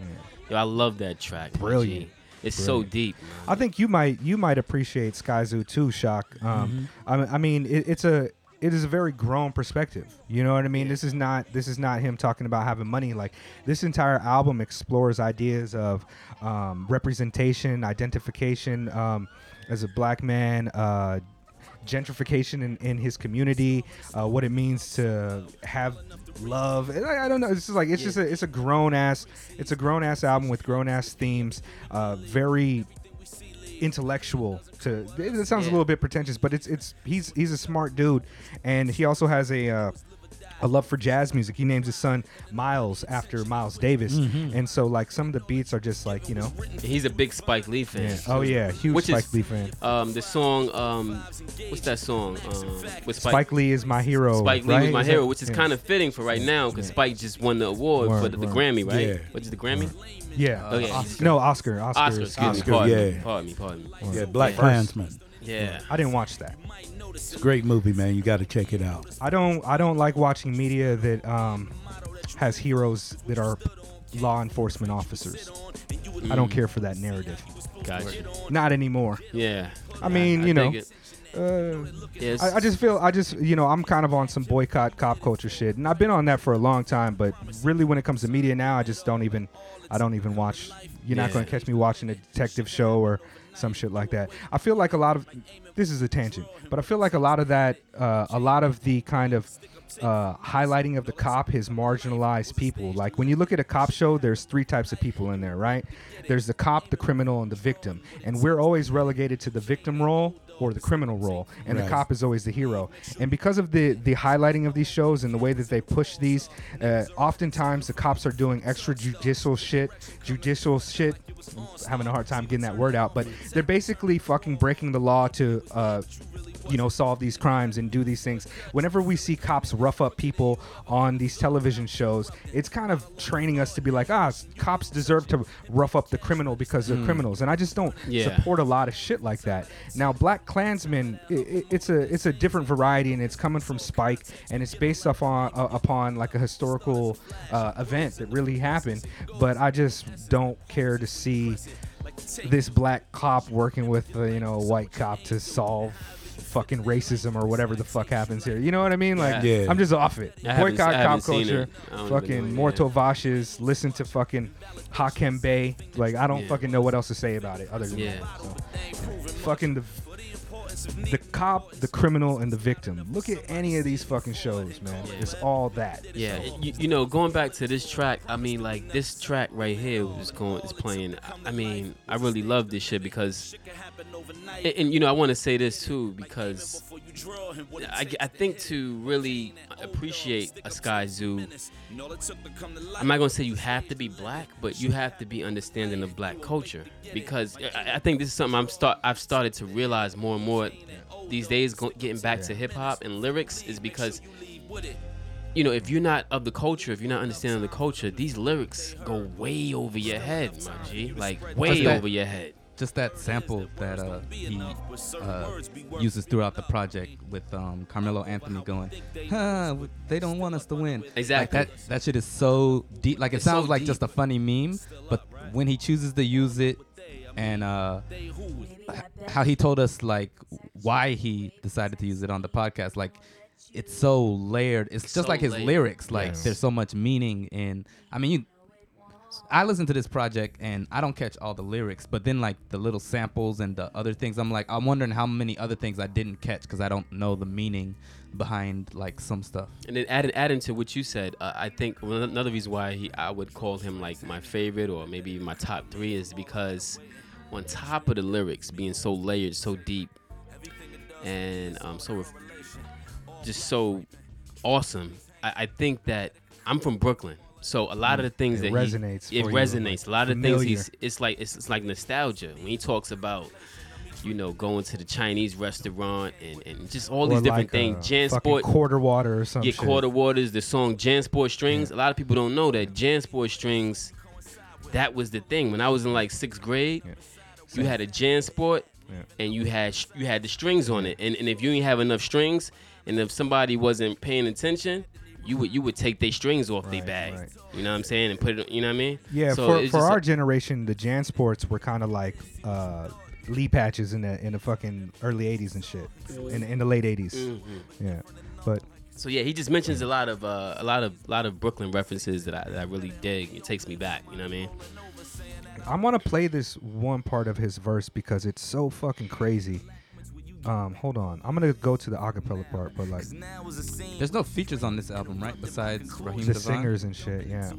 Yo, I love that track. Brilliant. G. It's so Brilliant. deep. I think you might you might appreciate Skyzoo too, Shock. Um, I, mean- I mean, it, it's a it is a very grown perspective. You know what I mean? This is not this is not him talking about having money. Like this entire album explores ideas of um, representation, identification um, as a black man. Uh, gentrification in, in his community, uh, what it means to have love. I, I don't know. It's just like it's just a it's a grown ass it's a grown ass album with grown ass themes. Uh, very intellectual. To it, sounds a little bit pretentious, but it's it's he's he's a smart dude, and he also has a. Uh, a love for jazz music. He names his son Miles after Miles Davis, Mm-hmm. and so like some of the beats are just like you know, He's a big Spike Lee fan. yeah. oh yeah, huge Which is- Spike Lee fan. Um, the song, um, what's that song? Um, with Spike, Spike Lee is my hero. Spike Lee right? was my Is hero, that- which is yeah. kind of fitting for right now because Spike just won the award for the, the. Grammy, right? Yeah. What is the Grammy? yeah. Oh, yeah. No, Oscar. Oscar. Oscar, excuse Oscar, me. Pardon yeah. me. Pardon me. Pardon me. Yeah, Black Yeah. Klansman. Yeah. I didn't watch that. It's a great movie, man. You got to check it out. I don't. I don't like watching media that um, has heroes that are law enforcement officers. I don't care for that narrative. Gotcha. Not anymore. Yeah. I mean, you know. Uh, Yeah, it's- I, I just feel I just you know I'm kind of on some boycott cop culture shit, and I've been on that for a long time. But really, when it comes to media now, I just don't even I don't even watch. You're not going to catch me watching a detective show or some shit like that. I feel like a lot of this is a tangent, but I feel like a lot of that, uh, a lot of the kind of uh, highlighting of the cop has marginalized people. Like when you look at a cop show, there's three types of people in there, right? There's the cop, the criminal, and the victim, and we're always relegated to the victim role or the criminal role, and the cop is always the hero. And because of the the highlighting of these shows and the way that they push these, uh, oftentimes the cops are doing extrajudicial shit, judicial shit. Having a hard time getting that word out, but they're basically fucking breaking the law to. Uh, you know, solve these crimes and do these things. Whenever we see cops rough up people on these television shows, it's kind of training us to be like, ah, cops deserve to rough up the criminal because they're criminals. And I just don't Yeah. support a lot of shit like that. Now, BlacKkKlansman, i i it's a it's a different variety, and it's coming from Spike, and it's based off on uh, upon like a historical uh, event that really happened. But I just don't care to see this black cop working with uh, you know a white cop to solve fucking racism or whatever the fuck happens here. You know what I mean? Like, Yeah. I'm just off it. I Boycott cop culture. it. I don't even Fucking yeah. Tovashes. Listen to fucking Hakim Bey. Like, I don't Yeah. fucking know what else to say about it other than Yeah. that. So. Fucking the the cop, the criminal, and the victim. Look at any of these fucking shows, man. It's all that. Yeah, you, you know, going back to this track, I mean, like this track right here is going is playing. I- I mean, I really love this shit because, and, and, you know, I want to say this too because I, I think to really appreciate a Skyzoo, I'm not gonna say you have to be black, but you have to be understanding of black culture because I, I think this is something I'm start I've started to realize more and more these days. Go, getting back to hip hop and lyrics is because you know, if you're not of the culture, if you're not understanding the culture, these lyrics go way over your head, my G. Like way over your head. Just that sample that uh, he uh, uses throughout the project with um, Carmelo Anthony going, huh, they don't want us to win. Exactly. Like that, that shit is so deep. Like it It's so sounds like deep. just a funny meme, but when he chooses to use it and uh, how he told us like why he decided to use it on the podcast, like it's so layered. It's, just so like his layered. lyrics. Like Yes. there's so much meaning in. I mean, you I listen to this project and I don't catch all the lyrics, but then like the little samples and the other things, I'm like, I'm wondering how many other things I didn't catch because I don't know the meaning behind like some stuff. And then adding, adding to what you said, uh, I think another reason why he, I would call him like my favorite or maybe my top three is because on top of the lyrics being so layered, so deep, and um, so just so awesome, I, I think that I'm from Brooklyn. So a lot of the things It that resonates he, it resonates. like, a lot of the things he's it's like it's, it's like nostalgia when he talks about you know going to the Chinese restaurant and, and just all these different like, things. uh, Jan fucking Sport quarter water or something. yeah, shit. quarter waters. The song Jansport Strings. A lot of people don't know that Jansport Strings. That was the thing when I was in like sixth grade. You had a Jansport, Yeah. and you had you had the strings on it. And, and if you didn't have enough strings, and if somebody wasn't paying attention, you would you would take their strings off their Right, bag. right. You know what I'm saying? And put it. You know what I mean? Yeah, So for, for our a- generation, the Jan Sports were kind of like uh, Lee patches in the in the fucking early '80s and shit, in in the late '80s. Mm-hmm. Yeah, but So yeah, he just mentions a lot of uh, a lot of a lot of Brooklyn references that I, that I really dig. It takes me back. You know what I mean? I want to play this one part of his verse because it's so fucking crazy. Um, hold on, I'm gonna go to the acapella part, but like There's no features on this album, right? Besides Raheem DeVaughn? singers and shit. Yeah,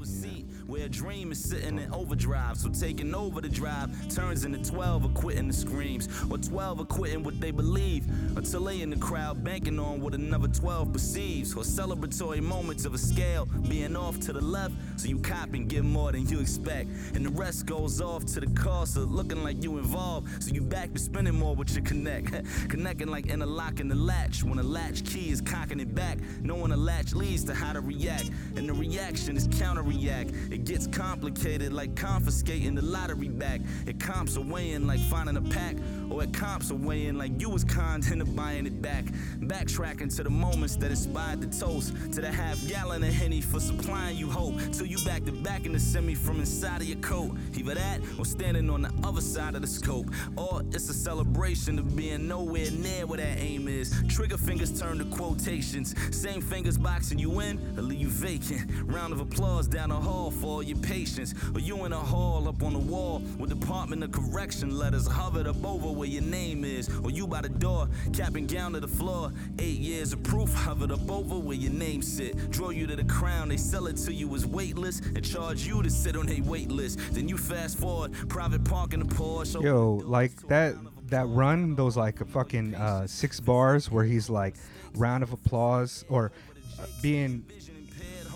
Where a dream is sitting in overdrive. So taking over the drive turns into 12 or quitting the screams. Or 12 or quitting what they believe. Until they in the crowd banking on what another 12 perceives. Or celebratory moments of a scale being off to the left. So you cop and get more than you expect. And the rest goes off to the cost of looking like you involved. So you back to spending more with your connect. Connecting like interlocking the latch. When a latch key is cocking it back. Knowing a latch leads to how to react. And the reaction is counter react. It gets complicated like confiscating the lottery back. It comps away in like finding a pack. Or at comps away in like you was conned into buying it back. Backtracking to the moments that inspired the toast. To the half gallon of Henny for supplying you hope. Till you back to back in the semi from inside of your coat. Either that or standing on the other side of the scope. Or it's a celebration of being nowhere near where that aim is. Trigger fingers turn to quotations. Same fingers boxing you in or leave you vacant. Round of applause down the hall for all your patience. Or you in a hall up on the wall with Department of Correction letters hovered up over where your name is. Or you by the door, capping gown to the floor. Eight years of proof hovered up over where your name sit. Draw you to the crown, they sell it to you as weightless and charge you to sit on a wait list. Then you fast forward, private park in the Porsche. yo, like that that run, those like a fucking uh, six bars where he's like round of applause or uh, being.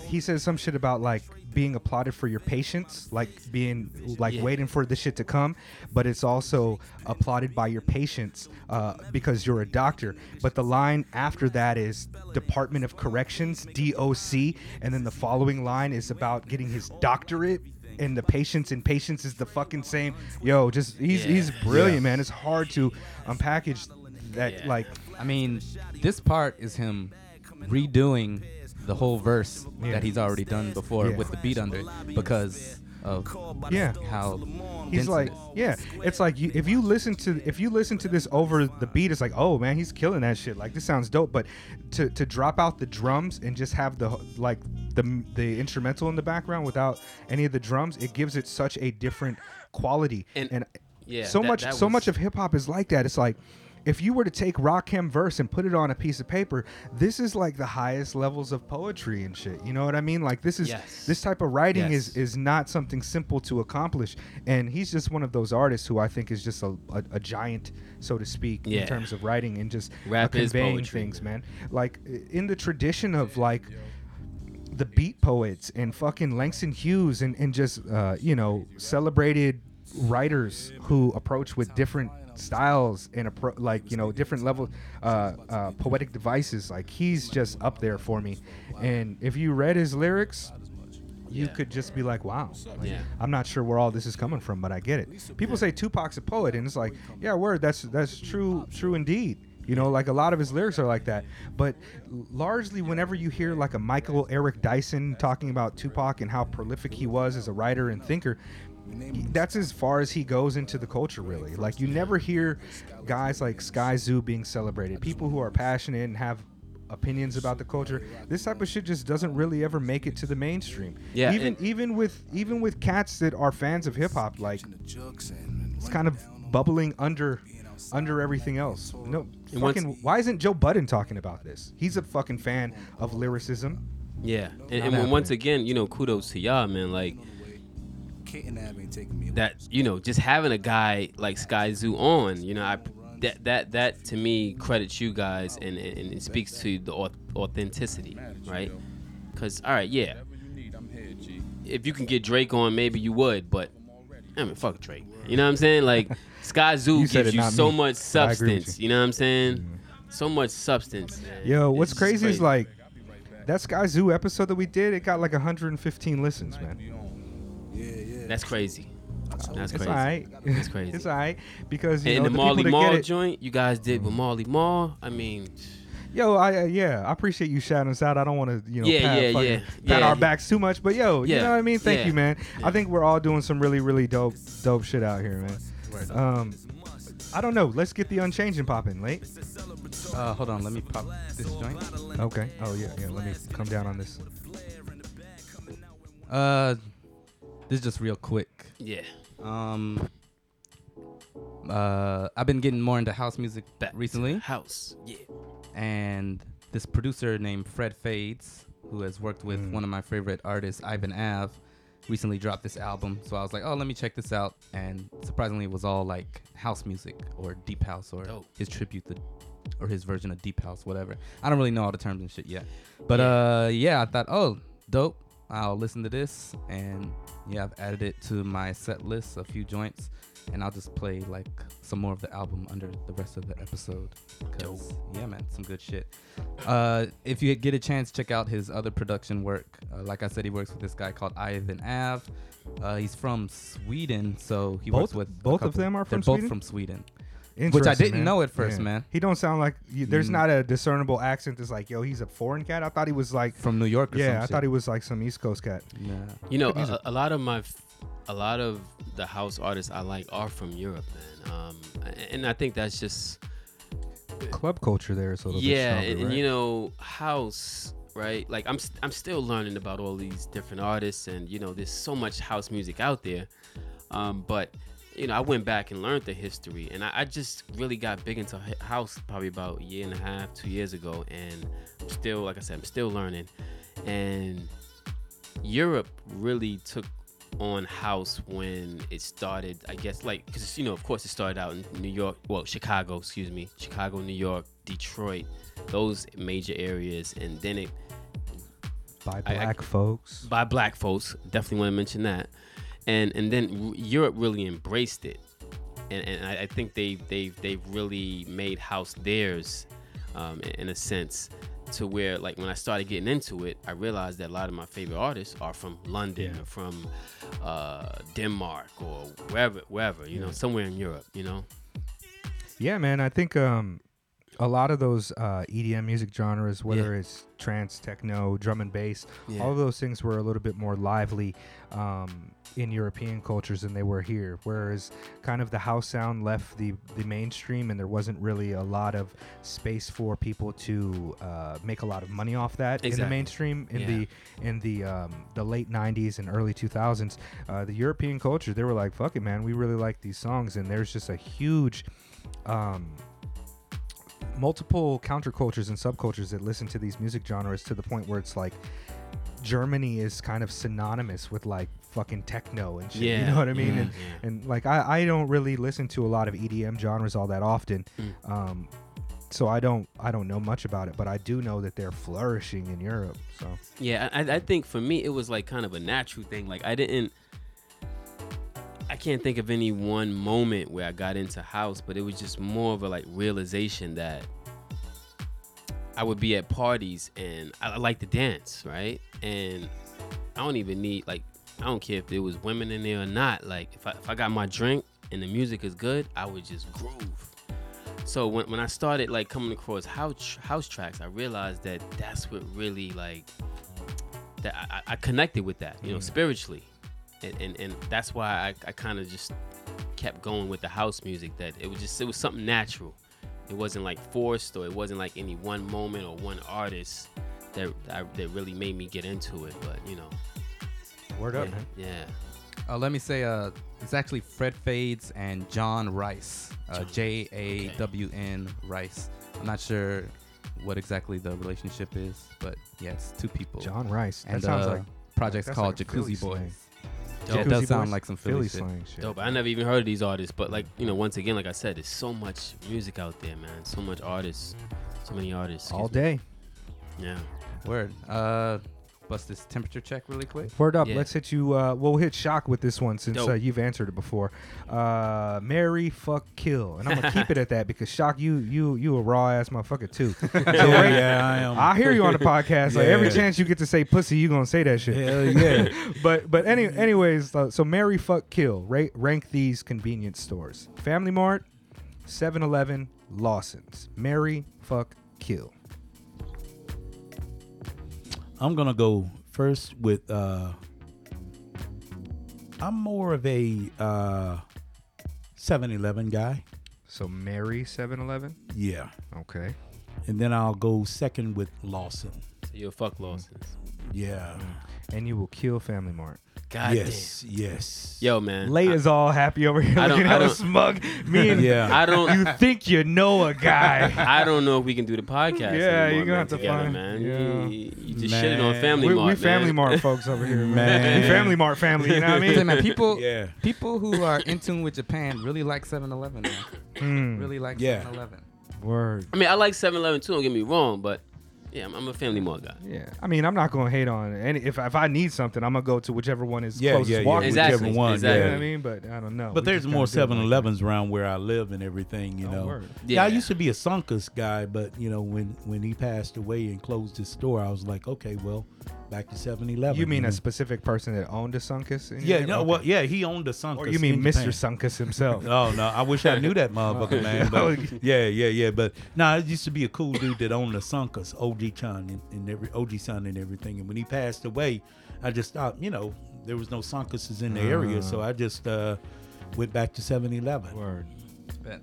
He says some shit about like being applauded for your patience, like being like Yeah. waiting for this shit to come, but it's also applauded by your patience uh, because you're a doctor. But the line after that is Department of Corrections, DOC, and then the following line is about getting his doctorate. And the patience and patience is the fucking same. Yo, just he's Yeah. he's brilliant, man. It's hard to unpackage that Yeah. like I mean, this part is him redoing the whole verse Yeah. that he's already done before Yeah. with the beat under it because of Yeah. how He's like, is. yeah, it's like you, if you listen to if you listen to this over the beat, it's like, oh man, he's killing that shit. Like this sounds dope. But to to drop out the drums and just have the like the the instrumental in the background without any of the drums, it gives it such a different quality. And- and yeah, so that- much that so much of hip hop is like that. It's like. If you were to take Rakim verse and put it on a piece of paper, this is like the highest levels of poetry and shit. You know what I mean? Like this is Yes. this type of writing Yes. is is not something simple to accomplish and he's just one of those artists who i think is just a, a, a giant so to speak Yeah. in terms of writing and just uh, Rap is conveying poetry. things man like in the tradition of like the beat poets and fucking langston hughes and, and just uh, you know celebrated writers who approach with different styles. And appro- like you know different level uh, uh, poetic devices like he's just up there for me. And if you read his lyrics you Yeah. could just be like wow. Like, Yeah. i'm not sure where all this is coming from but i get it. People say tupac's a poet and it's like yeah word that's that's true true indeed. You know like a lot of his lyrics are like that. But largely whenever you hear like a michael eric dyson talking about tupac and how prolific he was as a writer and thinker he- that's as far as he goes into the culture really. Like you never hear guys like Skyzoo being celebrated. People who are passionate and have opinions about the culture this type of shit just doesn't really ever make it to the mainstream. Yeah, even even with even with cats that are fans of hip-hop like it's kind of bubbling under under everything else. No once- fucking why isn't joe budden talking about this? He's a fucking fan of lyricism. Yeah, and, and once again, you know, kudos to y'all, man. Like that, you know, just having a guy like Skyzoo on, you know, I that that that to me credits you guys and and, and it speaks to the authenticity, right? Because all right, yeah, if you can get Drake on, maybe you would, but I mean, fuck Drake. You know what I'm saying? Like Skyzoo You gives you so me. much I agree with substance. you. You. know what I'm saying? Mm-hmm. So much substance. man. Yo, what's It's crazy, is like that Skyzoo episode that we did. It got like 115 listens, man. That's crazy. That's crazy. It's crazy. alright. That's crazy. it's alright because you and know the the Marley people that Marl get it. joint you guys did with Marley Marl. I mean, Yo, I uh, yeah, I appreciate you shouting us out. I don't want to you know Yeah, pat, yeah, fucking- yeah, pat yeah. our backs too much, but yo, you know what I mean. Thank yeah, you, man. I think we're all doing some really really dope dope shit out here, man. Um, I don't know. Let's get the unchanging popping, late. Uh, hold on, let me pop this joint. Okay. Oh yeah, yeah. Let me come down on this. Uh, this is just real quick. yeah. Um, uh, I've been getting more into house music Back recently, house. Yeah. and this producer named Fred Fades, who has worked with Mm. one of my favorite artists, Ivan Ave, recently dropped this album. So I was like, oh, let me check this out. And surprisingly, it was all like house music or deep house or Dope. his tribute to, or his version of deep house, whatever. I don't really know all the terms and shit yet. But Yeah. uh, yeah, I thought, oh, dope. I'll listen to this, and yeah, I've added it to my set list, a few joints, and I'll just play like some more of the album under the rest of the episode. Cause yeah, man, some good shit. Uh, if you get a chance, check out his other production work. Uh, like I said, he works with this guy called Ivan Ave. Uh, he's from Sweden, so he works with both of them are from They're both from Sweden. Which I didn't know at first, man. He don't sound like you, there's Mm. not a discernible accent. That's like, yo, he's a foreign cat. I thought he was like, From New York. Or yeah, some I shit. thought he was like some East Coast cat. Yeah. You know, a, a lot of my, a lot of the house artists I like are from Europe, man. Um, and I think that's just Club culture there is a little yeah, bit stronger, and, and right? you know, house, right? Like I'm, st- I'm still learning about all these different artists, and you know, there's so much house music out there. Um, but you know, I went back and learned the history, and I, I just really got big into house probably about a year and a half, two years ago, and I'm still, like I said, I'm still learning. And Europe really took on house when it started i guess like because you know of course it started out in new york well chicago excuse me chicago new york detroit those major areas and then it by I- I- black folks. by black folks definitely want to mention that and and then europe really embraced it and, and I, I think they they've they've really made house theirs um, in, in a sense to where like when i started getting into it i realized that a lot of my favorite artists are from london Yeah. or from uh, denmark or wherever wherever you know somewhere in europe you know Yeah, man. I think um, a lot of those uh, EDM music genres, whether it's trance, techno, drum and bass, Yeah. all of those things were a little bit more lively um, in European cultures than they were here. Whereas, kind of the house sound left the the mainstream, and there wasn't really a lot of space for people to uh, make a lot of money off that in the mainstream in Yeah. the in the um, the late '90s and early 2000s. Uh, the European culture, they were like, "Fuck it, man, we really like these songs," and there's just a huge. Um, multiple countercultures and subcultures that listen to these music genres to the point where it's like Germany is kind of synonymous with like fucking techno and shit. you know what I mean? yeah, and, yeah. and like I, I don't really listen to a lot of EDM genres all that often. Mm. Um, so I don't I don't know much about it, but I do know that they're flourishing in Europe. So Yeah, I, I think for me it was like kind of a natural thing. Like I didn't, I can't think of any one moment where I got into house, but it was just more of a like realization that I would be at parties and I, I like to dance, right? And I don't even need like I don't care if there was women in there or not. Like if I if I got my drink and the music is good, I would just groove. So when, when I started like coming across house house tracks, I realized that that's what really like that I, I- I connected with that, you know, mm. spiritually, and, and and that's why I, I kind of just kept going with the house music. That it was just it was something natural. It wasn't like forced or it wasn't like any one moment or one artist that I, that really made me get into it. But you know, word yeah, up, man. yeah. Uh, let me say, uh, it's actually Fred Fades and Jawn Rice, uh, John. J A W N Rice. I'm not sure what exactly the relationship is, but yeah, it's two people. Jawn Rice. That and sounds uh, like project's called like Jacuzzi Boys. Slang. Yeah, it does sound Boys? like some Philly, shit. slang shit. Dope. I never even heard of these artists, but like you know, once again, like I said, there's so much music out there, man. So much artists, so many artists. All excuse me. day. Yeah. Word. Uh, bust this temperature check really quick. Word up. Yeah. Let's hit you. Uh, we'll hit shock with this one since uh, you've answered it before. Uh, Mary, fuck, kill, and I'm gonna keep it at that because shock, you you you a raw ass motherfucker too. So, yeah, right- yeah, I am. I hear you on the podcast. Like every chance you get to say pussy, you gonna say that shit. Hell yeah. but but any anyways, uh, so Mary, fuck, kill. Right, rank these convenience stores: Family Mart, 7-Eleven, Lawson's. Mary, fuck, kill. I'm gonna go first with uh I'm more of a uh 7-Eleven guy. So Mary, 7-Eleven. Yeah. Okay. And then I'll go second with Lawson. So you're a fuck Lawson's. Yeah. And you will kill Family Mart. God yes, yes. Yo, man. Late is all happy over here I don't- looking at a smug. Me and Yeah. I don't. you think you know a guy. I don't know if we can do the podcast. Yeah, anymore, you're gonna man, have to together, find- man. yeah. You, you just shitted on Family we, Mart, we man. Family Mart folks over here, man. Man. We Family Mart family. You know what I Say, mean? man, people, Yeah. people who are in tune with Japan really like 7-Eleven. Mm, Really like Yeah. 7-Eleven. word. I mean, I like 7-Eleven too. Don't get me wrong, but yeah, I'm, I'm a Family Mart guy. Yeah, I mean, I'm not gonna hate on any. If if I need something, I'm gonna go to whichever one is Yeah, closest yeah, yeah. walking. Exactly, Whichever one. exactly. You know what I mean? But I don't know. But We there's just more kinda do it like 7-Elevens around where I live and everything, you. Oh, know. word. Yeah. I Yeah. used to be a Sunkus guy, but you know, when when he passed away and closed his store, I was like, okay, well, back to 7-Eleven. You mean know? a specific person that owned a Sunkus? in Yeah, name? no, Okay. well, yeah, he owned a Sunkus. Or you mean in Mr. Japan. Sunkus himself? Oh no, I wish I knew that motherfucker, oh, man. Oh, But yeah, yeah, yeah. But nah, it used to be a cool dude that owned the Sunkus, OG Chan and, and every OG Son and everything. And when he passed away, I just thought, you know, there was no Sunkuses in the area, so I just uh, went back to 7-Eleven. Word. Bet.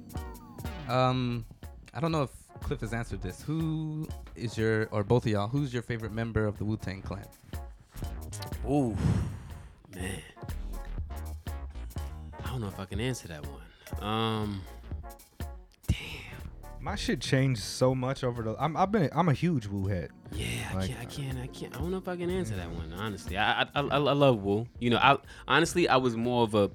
Um, I don't know if Cliff has answered this. Who is your, or both of y'all, who's your favorite member of the Wu Tang Clan? Ooh, man. I don't know if I can answer that one. Um, My shit changed so much over the. I'm I've been I'm a huge Wu head. yeah, I Like- can't, I can't, I can't. I don't know if I can answer that one. Honestly, I, I, I, I love Wu. You know, I honestly, I was more of a,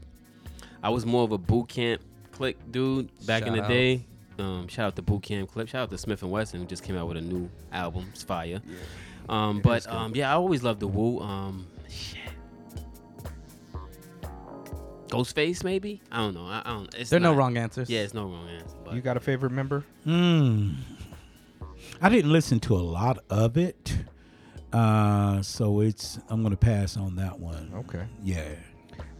I was more of a Boot Camp Clik dude back in the Shout out. day. Um, shout out to Boot Camp Clik. Shout out to Smif-N-Wessun who just came out with a new album. It's fire. Um, but um, yeah, I always loved the Wu. Um, shit. Ghostface, maybe? I don't know. I, I don't. It's There are no wrong answers. Yeah, it's no wrong answer. But You got a favorite member? Hmm. I didn't listen to a lot of it, uh, so it's I'm gonna pass on that one. Okay. Yeah.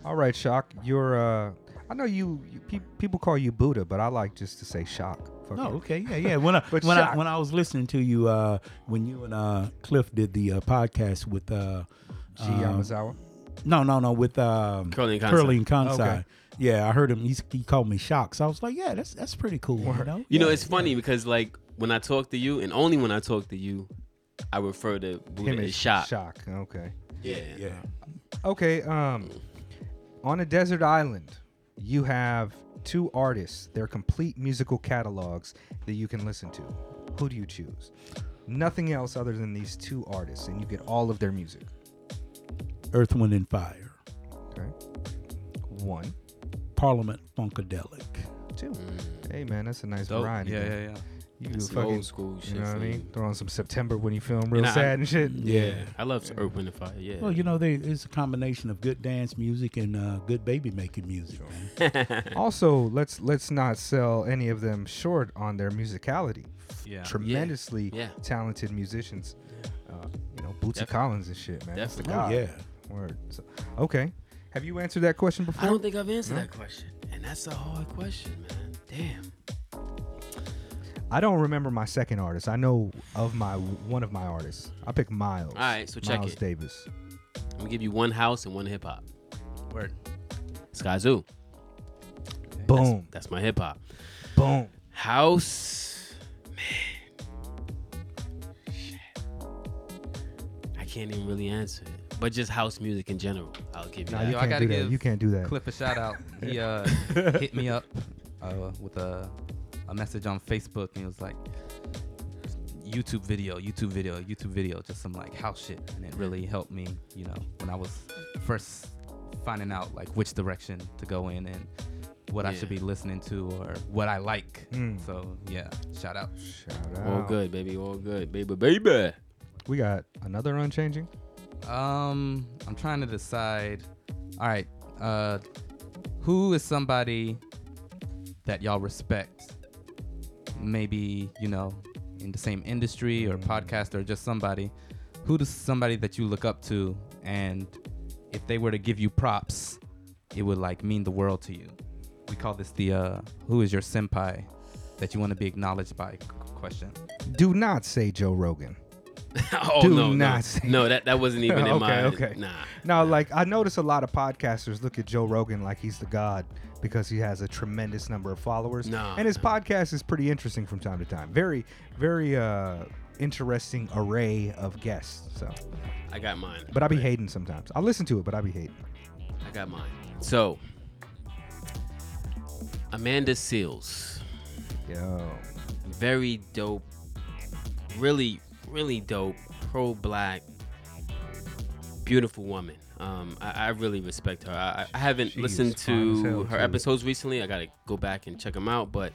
All right, Shock. You're uh I know you, you pe- people call you Buddha, but I like just to say shock. Fuck Oh, it. okay, yeah, yeah. When I But when I when I was listening to you, uh, when you and uh, Cliff did the uh, podcast with uh, G. um, Yamazawa. no, no, no, with um, Curly and Kansai. Curly and Kansai. Okay. Yeah, I heard him. He, he called me shock, so I was like, yeah, that's that's pretty cool. You know, You know, Yeah, it's funny because like when I talk to you, and only when I talk to you, I refer to Buddha Him as as Shock. Shock. Okay. Yeah. Yeah. Okay. Um, on a desert island, you have two artists. Their complete musical catalogs that you can listen to. Who do you choose? Nothing else other than these two artists, and you get all of their music. Earth, Wind, and Fire, Okay. One, Parliament Funkadelic. two. Hey man, that's a nice Dope. variety. Yeah, man. yeah, yeah. You do fucking, old school shit You know what I mean? you. Throw on some September when you feeling real And I- sad and shit. Yeah. I love Earth, Wind, and Fire. Yeah. Well, you know, there is a combination of good dance music and uh, good baby making music, man. Also, let's let's not sell any of them short on their musicality. Yeah. Tremendously Yeah. talented musicians. Uh, you know, Bootsy Collins and shit, man. That's the Definitely. guy. Oh, yeah. Word. So, okay. Have you answered that question before? I don't think I've answered No? that question, and that's a hard question, man. Damn. I don't remember my second artist. I know of my one of my artists. I pick Miles. All right, so check it, Miles it. Davis. I'm gonna give you one house and one hip hop. Word. Skyzoo. Boom. That's my hip hop. Boom. House, man. Shit. I can't even really answer it, but just house music in general. I'll give you Nah, that. you Yo, I can't gotta do that. give You can't do that. Cliff a shout out. He uh, hit me up uh, with a, a message on Facebook and he was like, YouTube video, YouTube video, YouTube video, just some like house shit. And it really helped me, you know, when I was first finding out like which direction to go in and what I should be listening to or what I like. Mm. So yeah, shout out. Shout out. All good, baby. All good, baby, baby. We got another unchanging. Um, I'm trying to decide. All right, uh, who is somebody that y'all respect? Maybe you know, in the same industry or podcast or just somebody. Who does somebody that you look up to, and if they were to give you props, it would like mean the world to you. We call this the uh, who is your senpai that you want to be acknowledged by question. Do not say Joe Rogan. oh Do no, not no, no. That that wasn't even in okay, my. okay. Nah. Now, like I notice a lot of podcasters look at Joe Rogan like he's the god because he has a tremendous number of followers. No, and his no. podcast is pretty interesting from time to time. Very, very uh interesting array of guests. So, I got mine. but I be hating sometimes. I listen to it, but I be hating. I got mine. So, Amanda Seales, Yo, very dope, really, really dope, pro-black, beautiful woman. Um, I, I really respect her. I, I haven't She listened fine as hell, to her too. episodes recently. I gotta go back and check them out, but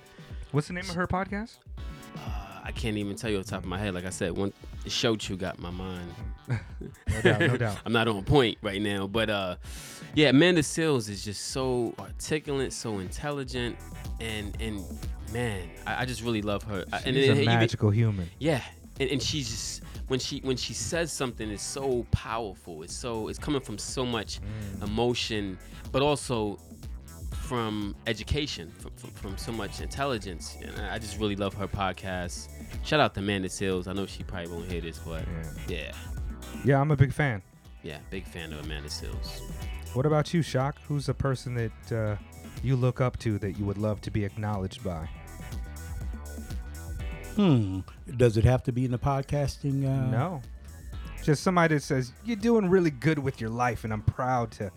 what's the name of her podcast? uh, I can't even tell you off the top of my head. Like I said, one show you got my mind. No doubt, no doubt. I'm not on point right now, but uh, yeah, Amanda Seales is just so articulate, so intelligent, and and man, I, I just really love her. I- and She's then a even- magical human. yeah, and, and she's just when she when she says something, it's so powerful. It's so it's coming from so much Mm. emotion, but also from education, from, from, from so much intelligence. And I just really love her podcast. Shout out to Amanda Seales. I know she probably won't hear this, but Yeah. yeah, Yeah, I'm a big fan. yeah, big fan of Amanda Seales. What about you, Shock? Who's a person that uh, you look up to that you would love to be acknowledged by? Hmm. Does it have to be in the podcasting? Uh, No. Just somebody that says you're doing really good with your life, and I'm proud to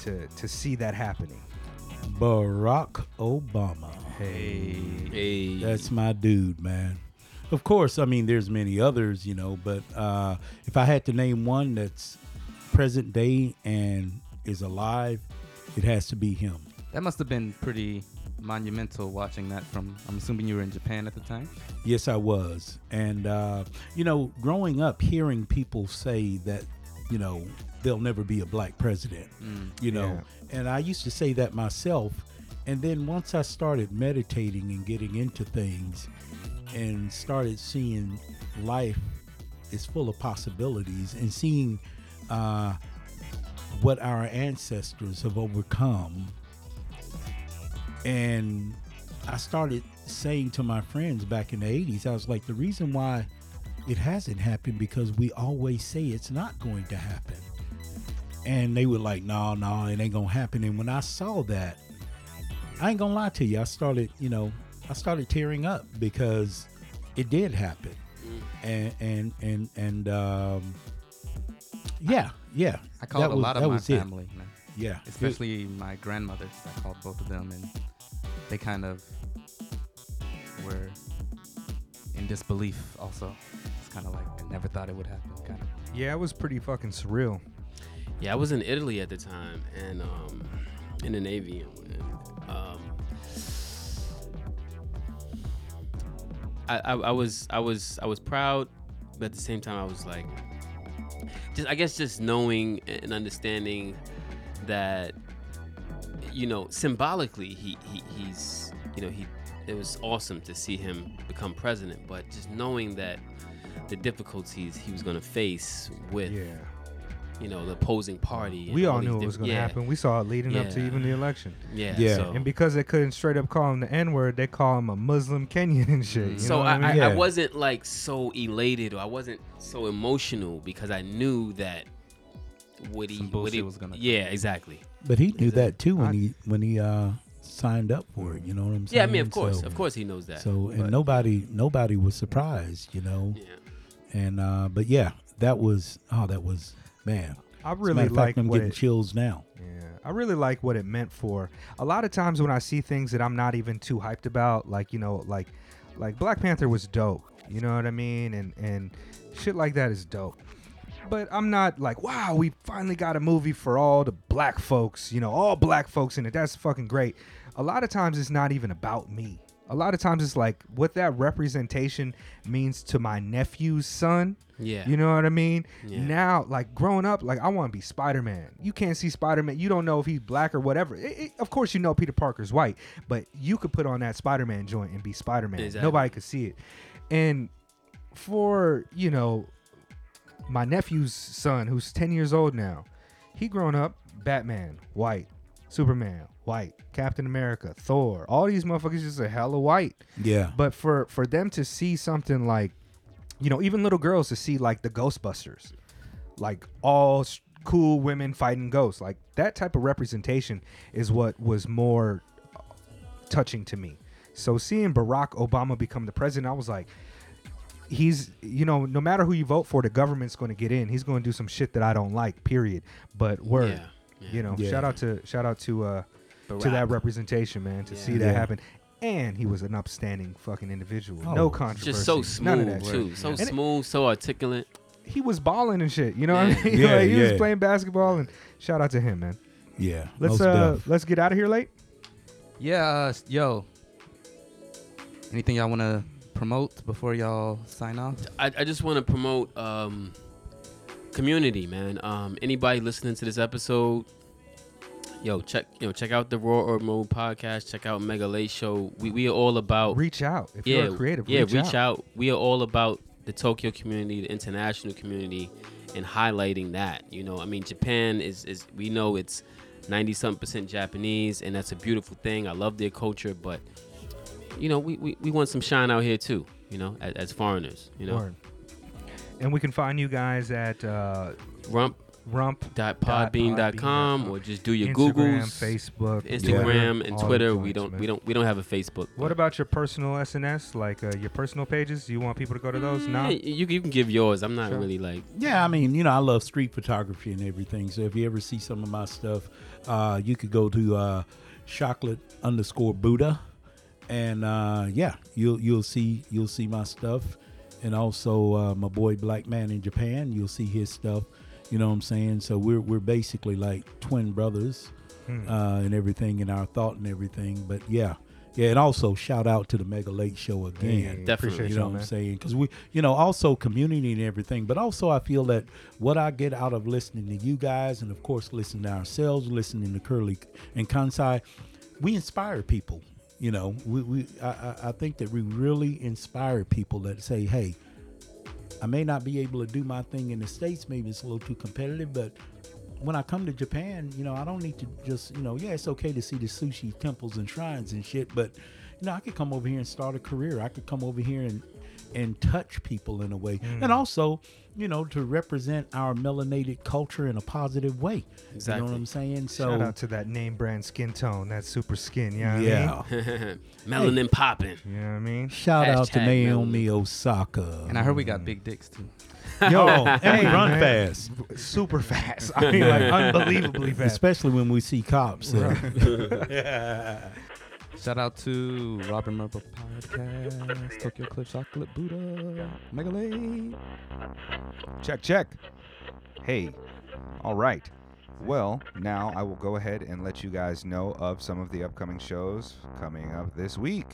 to to see that happening. Barack Obama. Hey, Hey, That's my dude, man. Of course, I mean, there's many others, you know, but uh, if I had to name one that's present day and is alive, it has to be him. That must have been pretty monumental watching that from. I'm assuming you were in Japan at the time. Yes, I was. And, uh, you know, growing up, hearing people say that, you know, there'll never be a black president, you know, and I used to say that myself. And then once I started meditating and getting into things and started seeing life is full of possibilities and seeing uh, what our ancestors have overcome, And I started saying to my friends back in the 80s, I was like, the reason why it hasn't happened because we always say it's not going to happen. And they were like, no, no, it ain't gonna happen. And when I saw that, I ain't gonna lie to you, I started, you know, I started tearing up because it did happen. And and and and um yeah, yeah. I called a was- lot of my it. family, man. Yeah. especially my grandmothers. I called both of them, and they kind of were in disbelief. Also, it's kind of like I never thought it would happen. Kind of. Yeah, it was pretty fucking surreal. Yeah, I was in Italy at the time and um, in the Navy. And, um, I, I, I was I was I was proud, but at the same time I was like, just I guess just knowing and understanding that you know symbolically he, he he's you know he it was awesome to see him become president, but just knowing that the difficulties he was going to face with Yeah. you know the opposing party. We all these knew it diff- was going to yeah, happen. We saw it leading up to even the election. Yeah, Yeah. So, And because they couldn't straight up call him the N word, they call him a Muslim Kenyan and shit. You so know I, I mean? I, Yeah. I wasn't like so elated or I wasn't so emotional because I knew that what he what he was gonna come. yeah exactly But he knew that too when he when he uh signed up for it, you know what I'm saying? yeah I mean of course So- of course he knows that So and but- nobody nobody was surprised, you know. yeah And uh but yeah, that was oh that was man. I really like fact, I'm getting it, chills now. Yeah, I really like what it meant for. A lot of times when I see things that I'm not even too hyped about, like you know, like like Black Panther was dope. You know what I mean? And and shit like that is dope. But I'm not like, wow, we finally got a movie for all the black folks. You know, all black folks in it. That's fucking great. A lot of times it's not even about me. A lot of times it's like what that representation means to my nephew's son. yeah You know what I mean? Yeah. Now, like growing up, like I want to be Spider Man. You can't see Spider Man. You don't know if he's black or whatever. It- it- of course, you know Peter Parker's white, but you could put on that Spider Man joint and be Spider Man. Exactly. Nobody could see it. And for you know, my nephew's son, who's ten years old now, he grown up Batman, white, Superman, white, Captain America, Thor. All these motherfuckers just a hella white. Yeah. But for for them to see something like, you know, even little girls to see like the Ghostbusters, like all cool women fighting ghosts, like that type of representation is what was more touching to me. So seeing Barack Obama become the president, I was like, he's you know, no matter who you vote for, the government's going to get in. He's going to do some shit that I don't like. Period. But word, yeah, yeah. you know, Yeah. shout out to shout out to uh to that representation, man, to Yeah. see that Yeah. happen. And he was an upstanding fucking individual. Oh, no controversy. just so None of smooth that too shit. so And it- smooth so articulate he was balling and shit. You know Yeah. what I mean? Yeah, like, he was playing basketball and shout out to him, man. Yeah. Let's uh def. let's get out of here late. Yeah, uh, yo. Anything y'all want to promote before y'all sign off? I, I just want to promote um, community, man. Um, anybody listening to this episode, yo, check you know check out the Raw or Mode podcast. Check out Mega Late Show. We we are all about Reach out if yeah you're a creative. yeah reach, out. We are all about the Tokyo community, the international community, and highlighting that. You know, I mean, Japan is is we know it's ninety something percent Japanese, and that's a beautiful thing. I love their culture, but you know, we, we, we want some shine out here too. You know, as, as foreigners. You know, Word. And we can find you guys at uh, rump rump podbean.com or just do your Instagram, Googles, Facebook, Instagram, Twitter, and all the Twitter. We don't man. we don't we don't have a Facebook. What about your personal SNS, like uh, your personal pages? Do you want people to go to those? Yeah, No. you, you can give yours. I'm not Sure. really like Yeah, I mean, you know, I love street photography and everything. So if you ever see some of my stuff, uh, you could go to uh, chocolate underscore Buddha, and uh, yeah, you'll you'll see you'll see my stuff, and also uh, my boy Black Man in Japan. You'll see his stuff. You know what I'm saying? So we're we're basically like twin brothers, Hmm. uh, and everything in our thought and everything. But yeah. Yeah, and also shout out to the Mega Late Show again. Hey, Definitely. You know what man. I'm saying? Because we, you know, also community and everything, but also I feel that what I get out of listening to you guys, and of course listening to ourselves, listening to Curly and Kansai, we inspire people. You know, we, we I, I- I think that we really inspire people that say, hey, I may not be able to do my thing in the states. Maybe it's a little too competitive, but when I come to Japan, you know, I don't need to just, you know, yeah, it's okay to see the sushi temples and shrines and shit, but you know, I could come over here and start a career. I could come over here and and touch people in a way, Mm. and also, you know, to represent our melanated culture in a positive way. You know what I'm saying? So Shout out to that name brand skin tone, that super skin. You know what yeah. I mean? Melanin popping. You know what I mean? Shout out to Hashtag Naomi Osaka. And I heard we got big dicks too. Yo, and we hey, run man. fast, super fast. I mean, like unbelievably fast. especially when we see cops. so. Shout out to Robin Murphy Podcast, Tokyo Cliff Chocolate Buddha, Mega Late. Check, check. Hey, all right. Well, now I will go ahead and let you guys know of some of the upcoming shows coming up this week.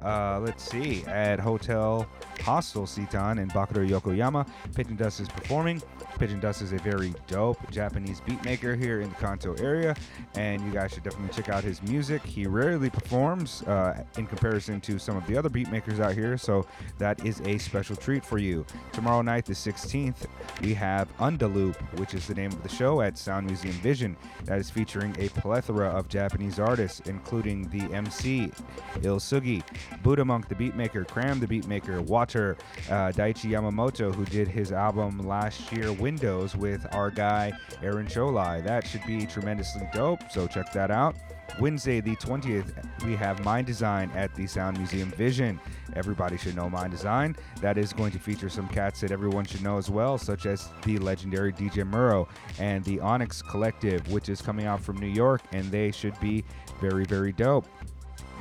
Uh, let's see. At Hotel Hostel CITAN in Bakuro, Yokoyama, Pigeon Dust is performing. Pigeon Dust is a very dope Japanese beatmaker here in the Kanto area, and you guys should definitely check out his music. He rarely performs uh, in comparison to some of the other beatmakers out here, so that is a special treat for you. Tomorrow night, the 16th, we have Undaloop, which is the name of the show at Sound Museum Vision, that is featuring a plethora of Japanese artists, including the MC, ISSUGI, Buddha Monk the beatmaker, Cram the beatmaker, Water, uh, Daichi Yamamoto, who did his album last year, Windows, with our guy Aaron Choulai. That should be tremendously dope, so check that out. Wednesday, the 20th, we have Mind Design at the Sound Museum Vision. Everybody should know Mind Design. That is going to feature some cats that everyone should know as well, such as the legendary DJ Muro and the Onyx Collective, which is coming out from New York, and they should be very, very dope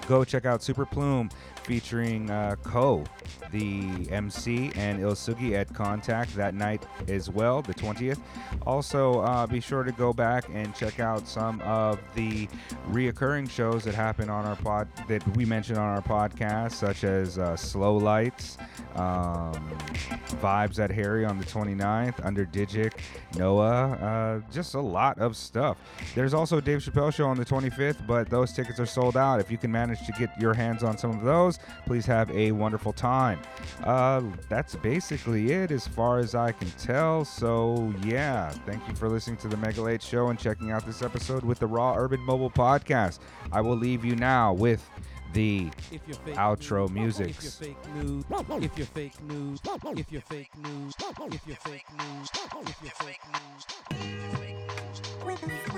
go check out Super Plume featuring uh, Ko, the MC, and ISSUGI at Contact that night as well, the 20th. Also, uh, be sure to go back and check out some of the reoccurring shows that happen on our pod that we mentioned on our podcast, such as uh, Slow Lights, um, Vibes at Harry on the 29th, Under Digic, Noah, uh, just a lot of stuff. There's also Dave Chappelle show on the 25th, but those tickets are sold out. If you can manage to get your hands on some of those, please have a wonderful time. Uh, that's basically it as far as I can tell. So, yeah, thank you for listening to the Mega Late Show and checking out this episode with the Raw Urban Mobile Podcast. I will leave you now with the outro music. If you're fake news, if you're fake news, if you're fake news, if you're fake news, if you're fake a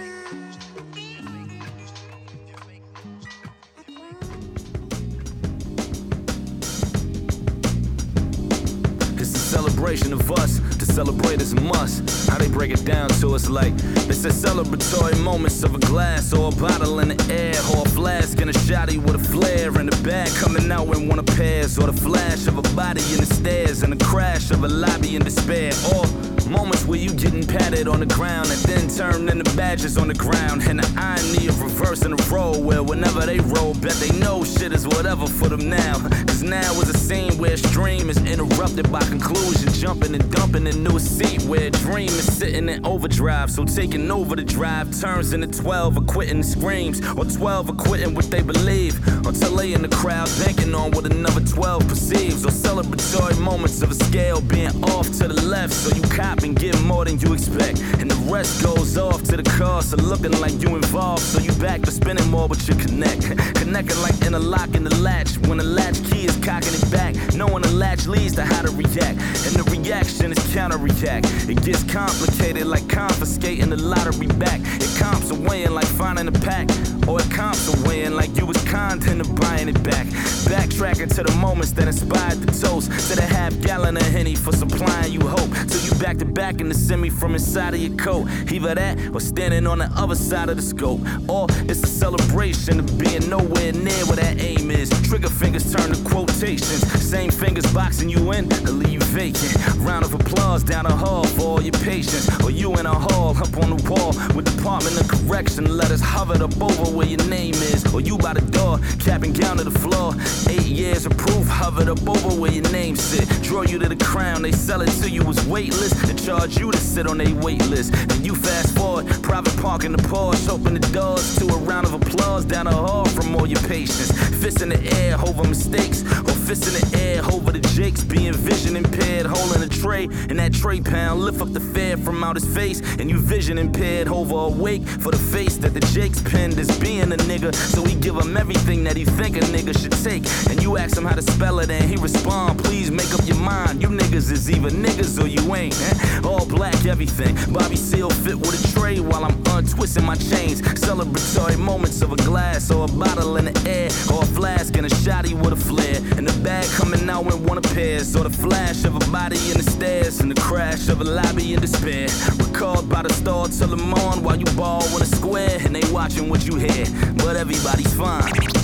celebration of us. To celebrate is a must. How they break it down to us like it's a celebratory moments of a glass or a bottle in the air or a flask and a shotty with a flare in the back coming out in one pairs or the flash of a body in the stairs and the crash of a lobby in despair or moments where you getting patted on the ground and then turned into badges on the ground. And the irony of reversing the role where whenever they roll bet they know shit is whatever for them now. Cause now is a scene where a stream is interrupted by conclusion. Jumping and dumping into a seat where a dream is sitting in overdrive. So taking over the drive turns into 12 or quitting screams or 12 or quitting what they believe. Until they in the crowd banking on what another 12 perceives. Or celebratory moments of a scale being off to the left. So you cop and get more than you expect. And the rest goes off to the cost of looking like you involved. So you back to spending more but you connect. Connecting like interlocking the lock in the latch. When the latch key is cocking it back. Knowing the latch leads to how to react. And the reaction is counter react it gets complicated like confiscating the lottery back. It comps away and like finding a pack. Or it comps away and like you was content of buying it back. Backtracking to the moments that inspired the toast. To the half gallon of henny for supplying you hope. Till you back to back in the semi from inside of your coat. Either that or standing on the other side of the scope. Or it's a celebration of being nowhere near where that aim is. Trigger fingers turn to quotations. Same fingers boxing you in to leave you vacant. Round of applause down the hall for all your patience. Or you in a hall up on the wall with department of correction. Letters hovered up over where your name is. Or you by the door cap and gown to the floor. Eight years of proof hovered up over where your name sit. Draw you to the crown they sell it to you as weightless charge you to sit on a wait list and you fast forward private park in the Porsche open the doors to a round of applause down the hall from all your patience fists in the air over mistakes or fists in the air, over the Jakes, being vision impaired, holding a tray. And that tray pound, lift up the fare from out his face. And you vision impaired, over awake for the face that the Jakes pinned as being a nigga. So he give him everything that he think a nigga should take. And you ask him how to spell it, and he respond, please make up your mind. You niggas is either niggas or you ain't. eh? All black, everything. Bobby Seale fit with a tray while I'm untwisting my chains. Celebratory moments of a glass or a bottle in the air, or a flask and a shotty with a flare. And the bag coming out when one appears, or the flash of a body in the stairs, and the crash of a lobby in despair. Recalled by the star till the morn while you ball in a square, and they watching what you hear. But everybody's fine.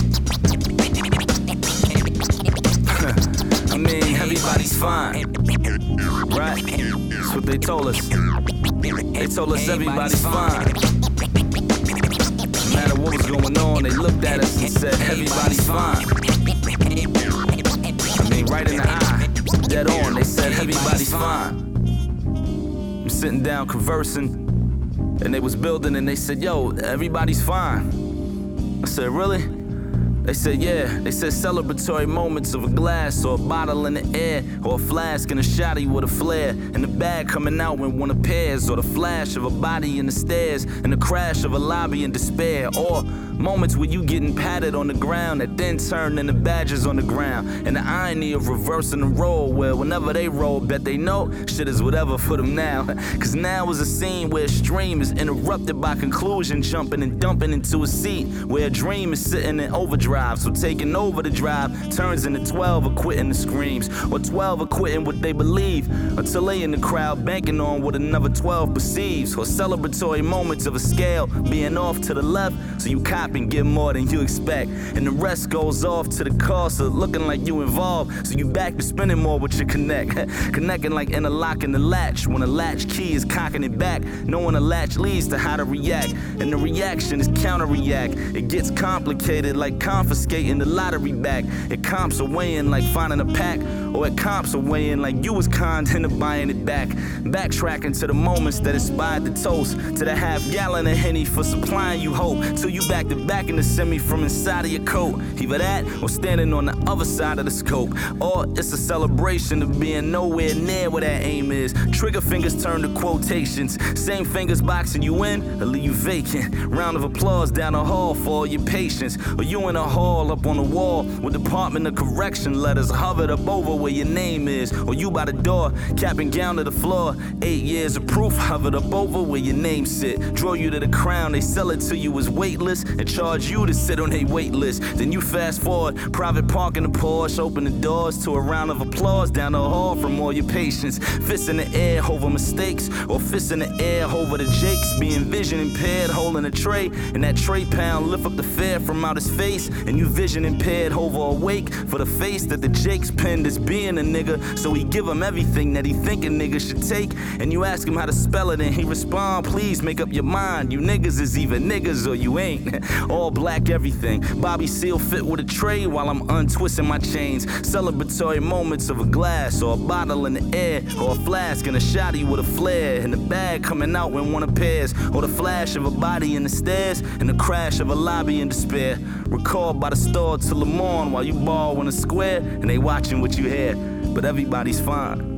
Mean, everybody's fine. Right? That's what they told us. They told us everybody's fine. No matter what was going on, they looked at us and said, everybody's fine. I mean, right in the eye, dead on, they said, everybody's fine. I'm sitting down conversing, and they was building, and they said, yo, everybody's fine. I said, really? They said, yeah. They said celebratory moments of a glass or a bottle in the air or a flask and a shotty with a flare. And the bag coming out when one appears or the flash of a body in the stairs and the crash of a lobby in despair. Or moments where you getting patted on the ground that then turn into badges on the ground. And the irony of reversing the role where whenever they roll, bet they know shit is whatever for them now. Cause now is a scene where a stream is interrupted by conclusion, jumping and dumping into a seat where a dream is sitting in overdrive. So taking over the drive turns into 12 or quitting the screams, or 12 or quitting what they believe, until they in the crowd banking on what another 12 perceives, or celebratory moments of a scale being off to the left, so you cop and get more than you expect, and the rest goes off to the cost of looking like you involved, so you back to spending more with your connect, connecting like interlocking the latch. When a latch key is cocking it back, knowing a latch leads to how to react, and the reaction is counter react. It gets complicated like confiscating the lottery back. It comps away in like finding a pack, or it comps away in like you was conned into buying it back. Backtracking to the moments that inspired the toast, to the half gallon of henny for supplying you hope, till you back to back in the semi from inside of your coat. Either that or standing on the other side of the scope, or it's a celebration of being nowhere near where that aim is. Trigger fingers turn to quotations, same fingers boxing you in or leave you vacant. Round of applause down the hall for all your patience, or you in a hall up on the wall with Department of Correction letters hovered up over where your name is, or you by the door capping gown to the floor. Eight years of proof hovered up over where your name sit. Draw you to the crown, they sell it to you as weightless and charge you to sit on a wait list. Then you fast forward, private park in the Porsche, open the doors to a round of applause down the hall from all your patients. Fists in the air over mistakes, or fists in the air over the jakes. Being vision impaired, holding a tray, and that tray pound lift up the fare from out his face. And you vision impaired, over awake for the face that the jakes penned as being a nigga. So he give him everything that he think a nigga should take. And you ask him how to spell it, and he respond, please make up your mind. You niggas is either niggas or you ain't. All black everything. Bobby Seale fit with a tray while I'm untwisting my chains. Celebratory moments of a glass or a bottle in the air or a flask and a shotty with a flare. And the bag coming out when one appears. Or the flash of a body in the stairs and the crash of a lobby in despair. By the store till the morn while you ball in the square and they watching what you had. But everybody's fine.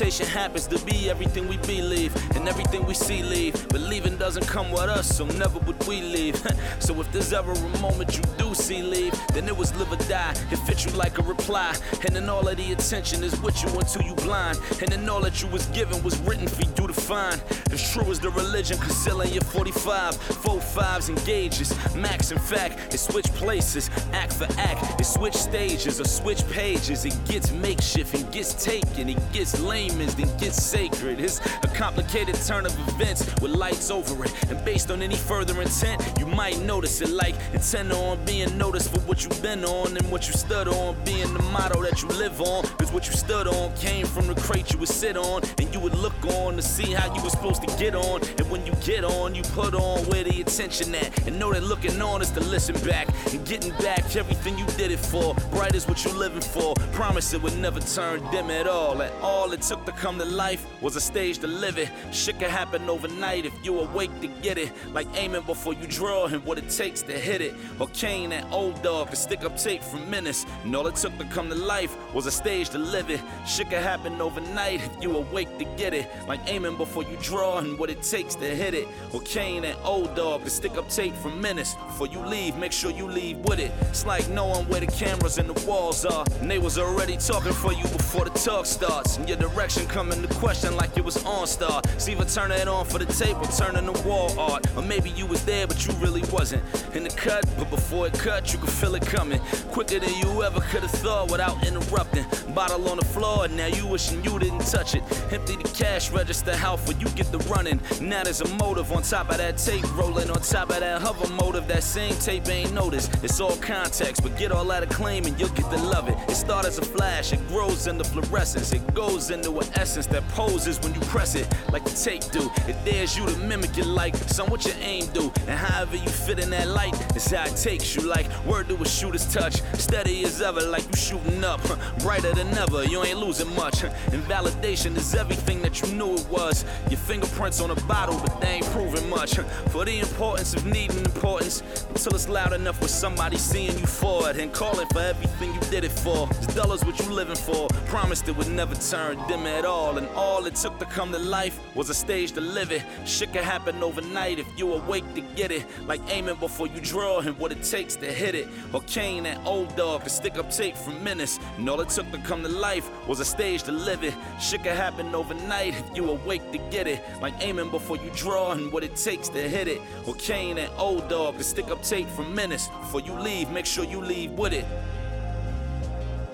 Happens to be everything we believe and everything we see leave. Believing doesn't come with us, so never would we leave. so if there's ever a moment you do see leave, then it was live or die. It fits you like a reply, and then all of the attention is with you until you blind. And then all that you was given was written for you to find. As true as the religion concealing your 45, four fives and gauges. Max, in fact, it switch places, act for act. It switch stages or switch pages. It gets makeshift and gets taken. It gets layman's, then gets sacred. It's a complicated turn of events with lights over it. And based on any further intent, you might notice it like intent on being noticed for what you've been on and what you stood on being the motto that you live on. Cause what you stood on came from the crate you would sit on. And you would look on to see how you were supposed to get on. And when you get on, you put on where the attention at. And know that looking on is to listen back. And getting back everything you did it for. Bright is what you living for. Promise it would never turn dim at all. At all it took to come to life was a stage to live it. Shit could happen overnight if you awake to get it. Like aiming before you draw and what it takes to hit it. Or Kane, that old dog, to stick up tape for minutes. And all it took to come to life was a stage to live it. Shit could happen overnight if you awake to get it. Like aiming before you draw and what it takes to hit it. Or Kane, that old dog, to stick up tape for minutes. Before you leave, make sure you leave with it. It's like knowing where the cameras and the walls are. And they was already talking for you before the talk starts. And your direction come into question like it was on star. It's either turning it on for the tape or turning the wall art. Or maybe you was there, but you really wasn't. In the cut, but before it cut, you could feel it coming. Quicker than you ever could have thought without interrupting. Bottle on the floor, now you wishing you didn't touch it. Empty the cash register, how for you get the running. Now there's a motive on top of that tape rolling. On top of that hover motive, that same tape ain't noticed. It's all context, but get all that acclaim and you'll get to love it. It starts as a flash, it grows into fluorescence. It goes into an essence that poses when you press it, like the tape do. It dares you to mimic it like some what your aim do. And however you fit in that light, is how it takes you. Like word to a shooter's touch, steady as ever, like you shooting up. Brighter than ever, you ain't losing much. And validation is everything that you knew it was. Your fingerprints on a bottle, but they ain't proving much. For the importance of needing importance, until it's loud enough with somebody seeing you for it and calling for everything you did it for. This dollars what you living for. Promised it would never turn dim at all. And all it took to come to life was a stage to live it. Shit could happen overnight if you awake to get it. Like aiming before you draw and what it takes to hit it. Or Kane, that old dog, to stick up tape for minutes. And all it took to come to life was a stage to live it. Shit could happen overnight if you awake to get it. Like aiming before you draw and what it takes to hit it. Or Kane, that old dog, to stick up tape for minutes. Before you leave, make sure you leave with it.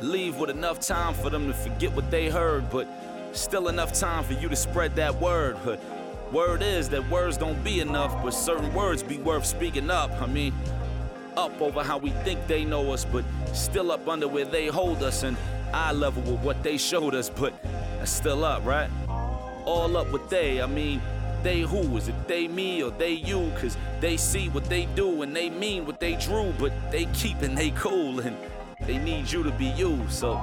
Leave with enough time for them to forget what they heard, but still enough time for you to spread that word. But word is that words don't be enough, but certain words be worth speaking up. I mean, up over how we think they know us, but still up under where they hold us, and eye level with what they showed us, but still up, right? All up with they, I mean, they who? Is it they me or they you? Cause they see what they do and they mean what they drew, but they keeping they cool and they need you to be you. So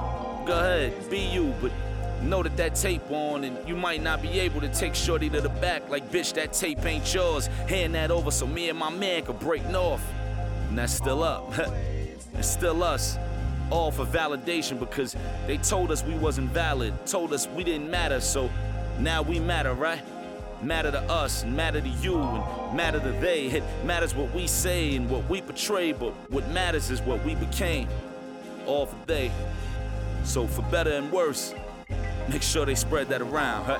go ahead, be you, but know that that tape on and you might not be able to take shorty to the back like bitch that tape ain't yours. Hand that over so me and my man could break north. And that's still up. it's still us. All for validation because they told us we wasn't valid, told us we didn't matter, so now we matter, right? Matter to us, matter to you, and matter to they. It matters what we say and what we portray, but what matters is what we became. All for they. So for better and worse, make sure they spread that around, huh?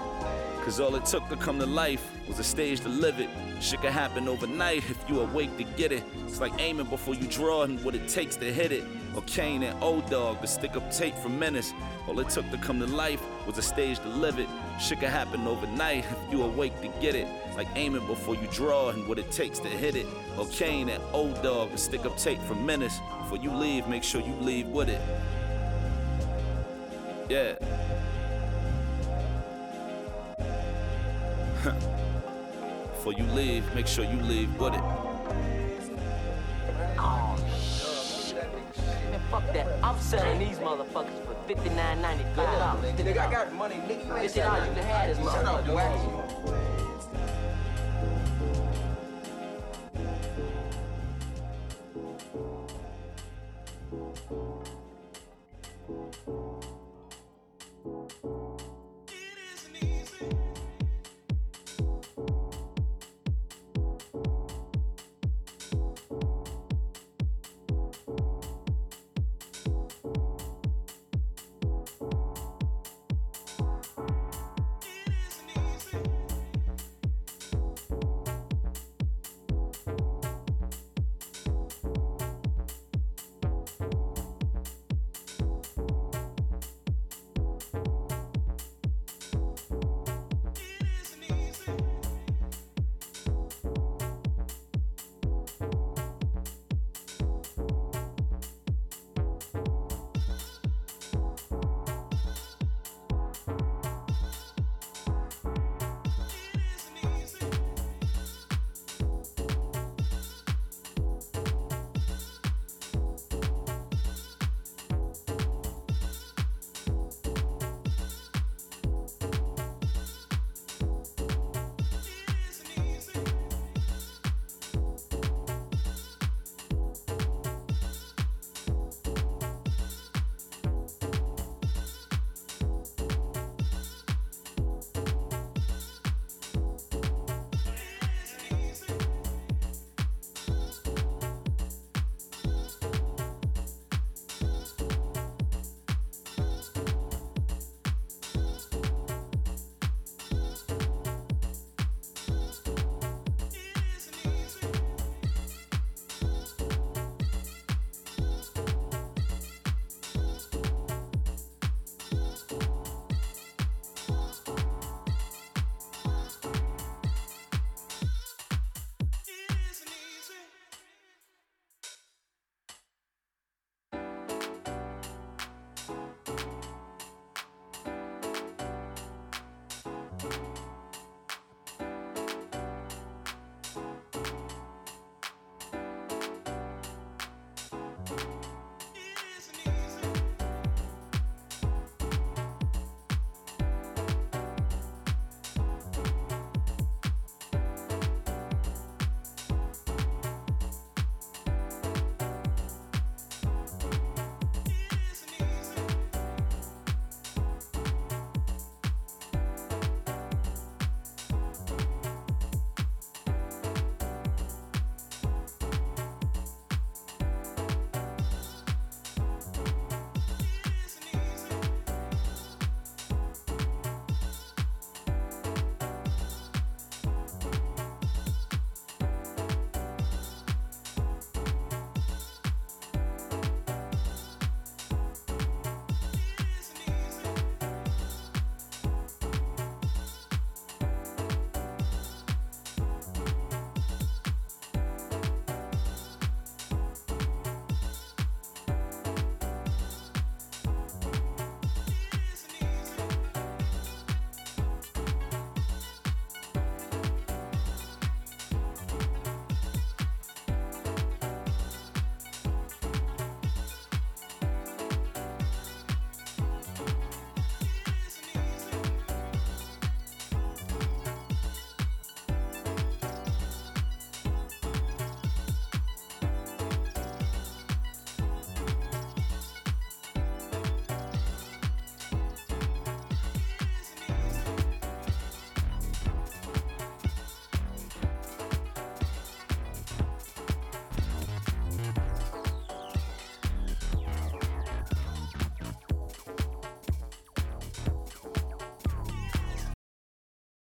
Cause all it took to come to life was a stage to live it. Shit could happen overnight if you awake to get it. It's like aiming before you draw and what it takes to hit it. Or Kane and old dog to stick up tape for menace. All it took to come to life was a stage to live it. Shit could happen overnight if you awake to get it. Like aiming before you draw and what it takes to hit it. Or Kane and old dog to stick up tape for menace. Before you leave, make sure you leave with it. Yeah. Before you leave, make sure you leave with it. Fuck that. I'm selling these motherfuckers for fifty-nine ninety-five dollars. Nigga, I got money, nigga. You ain't all you can have is motherfucker.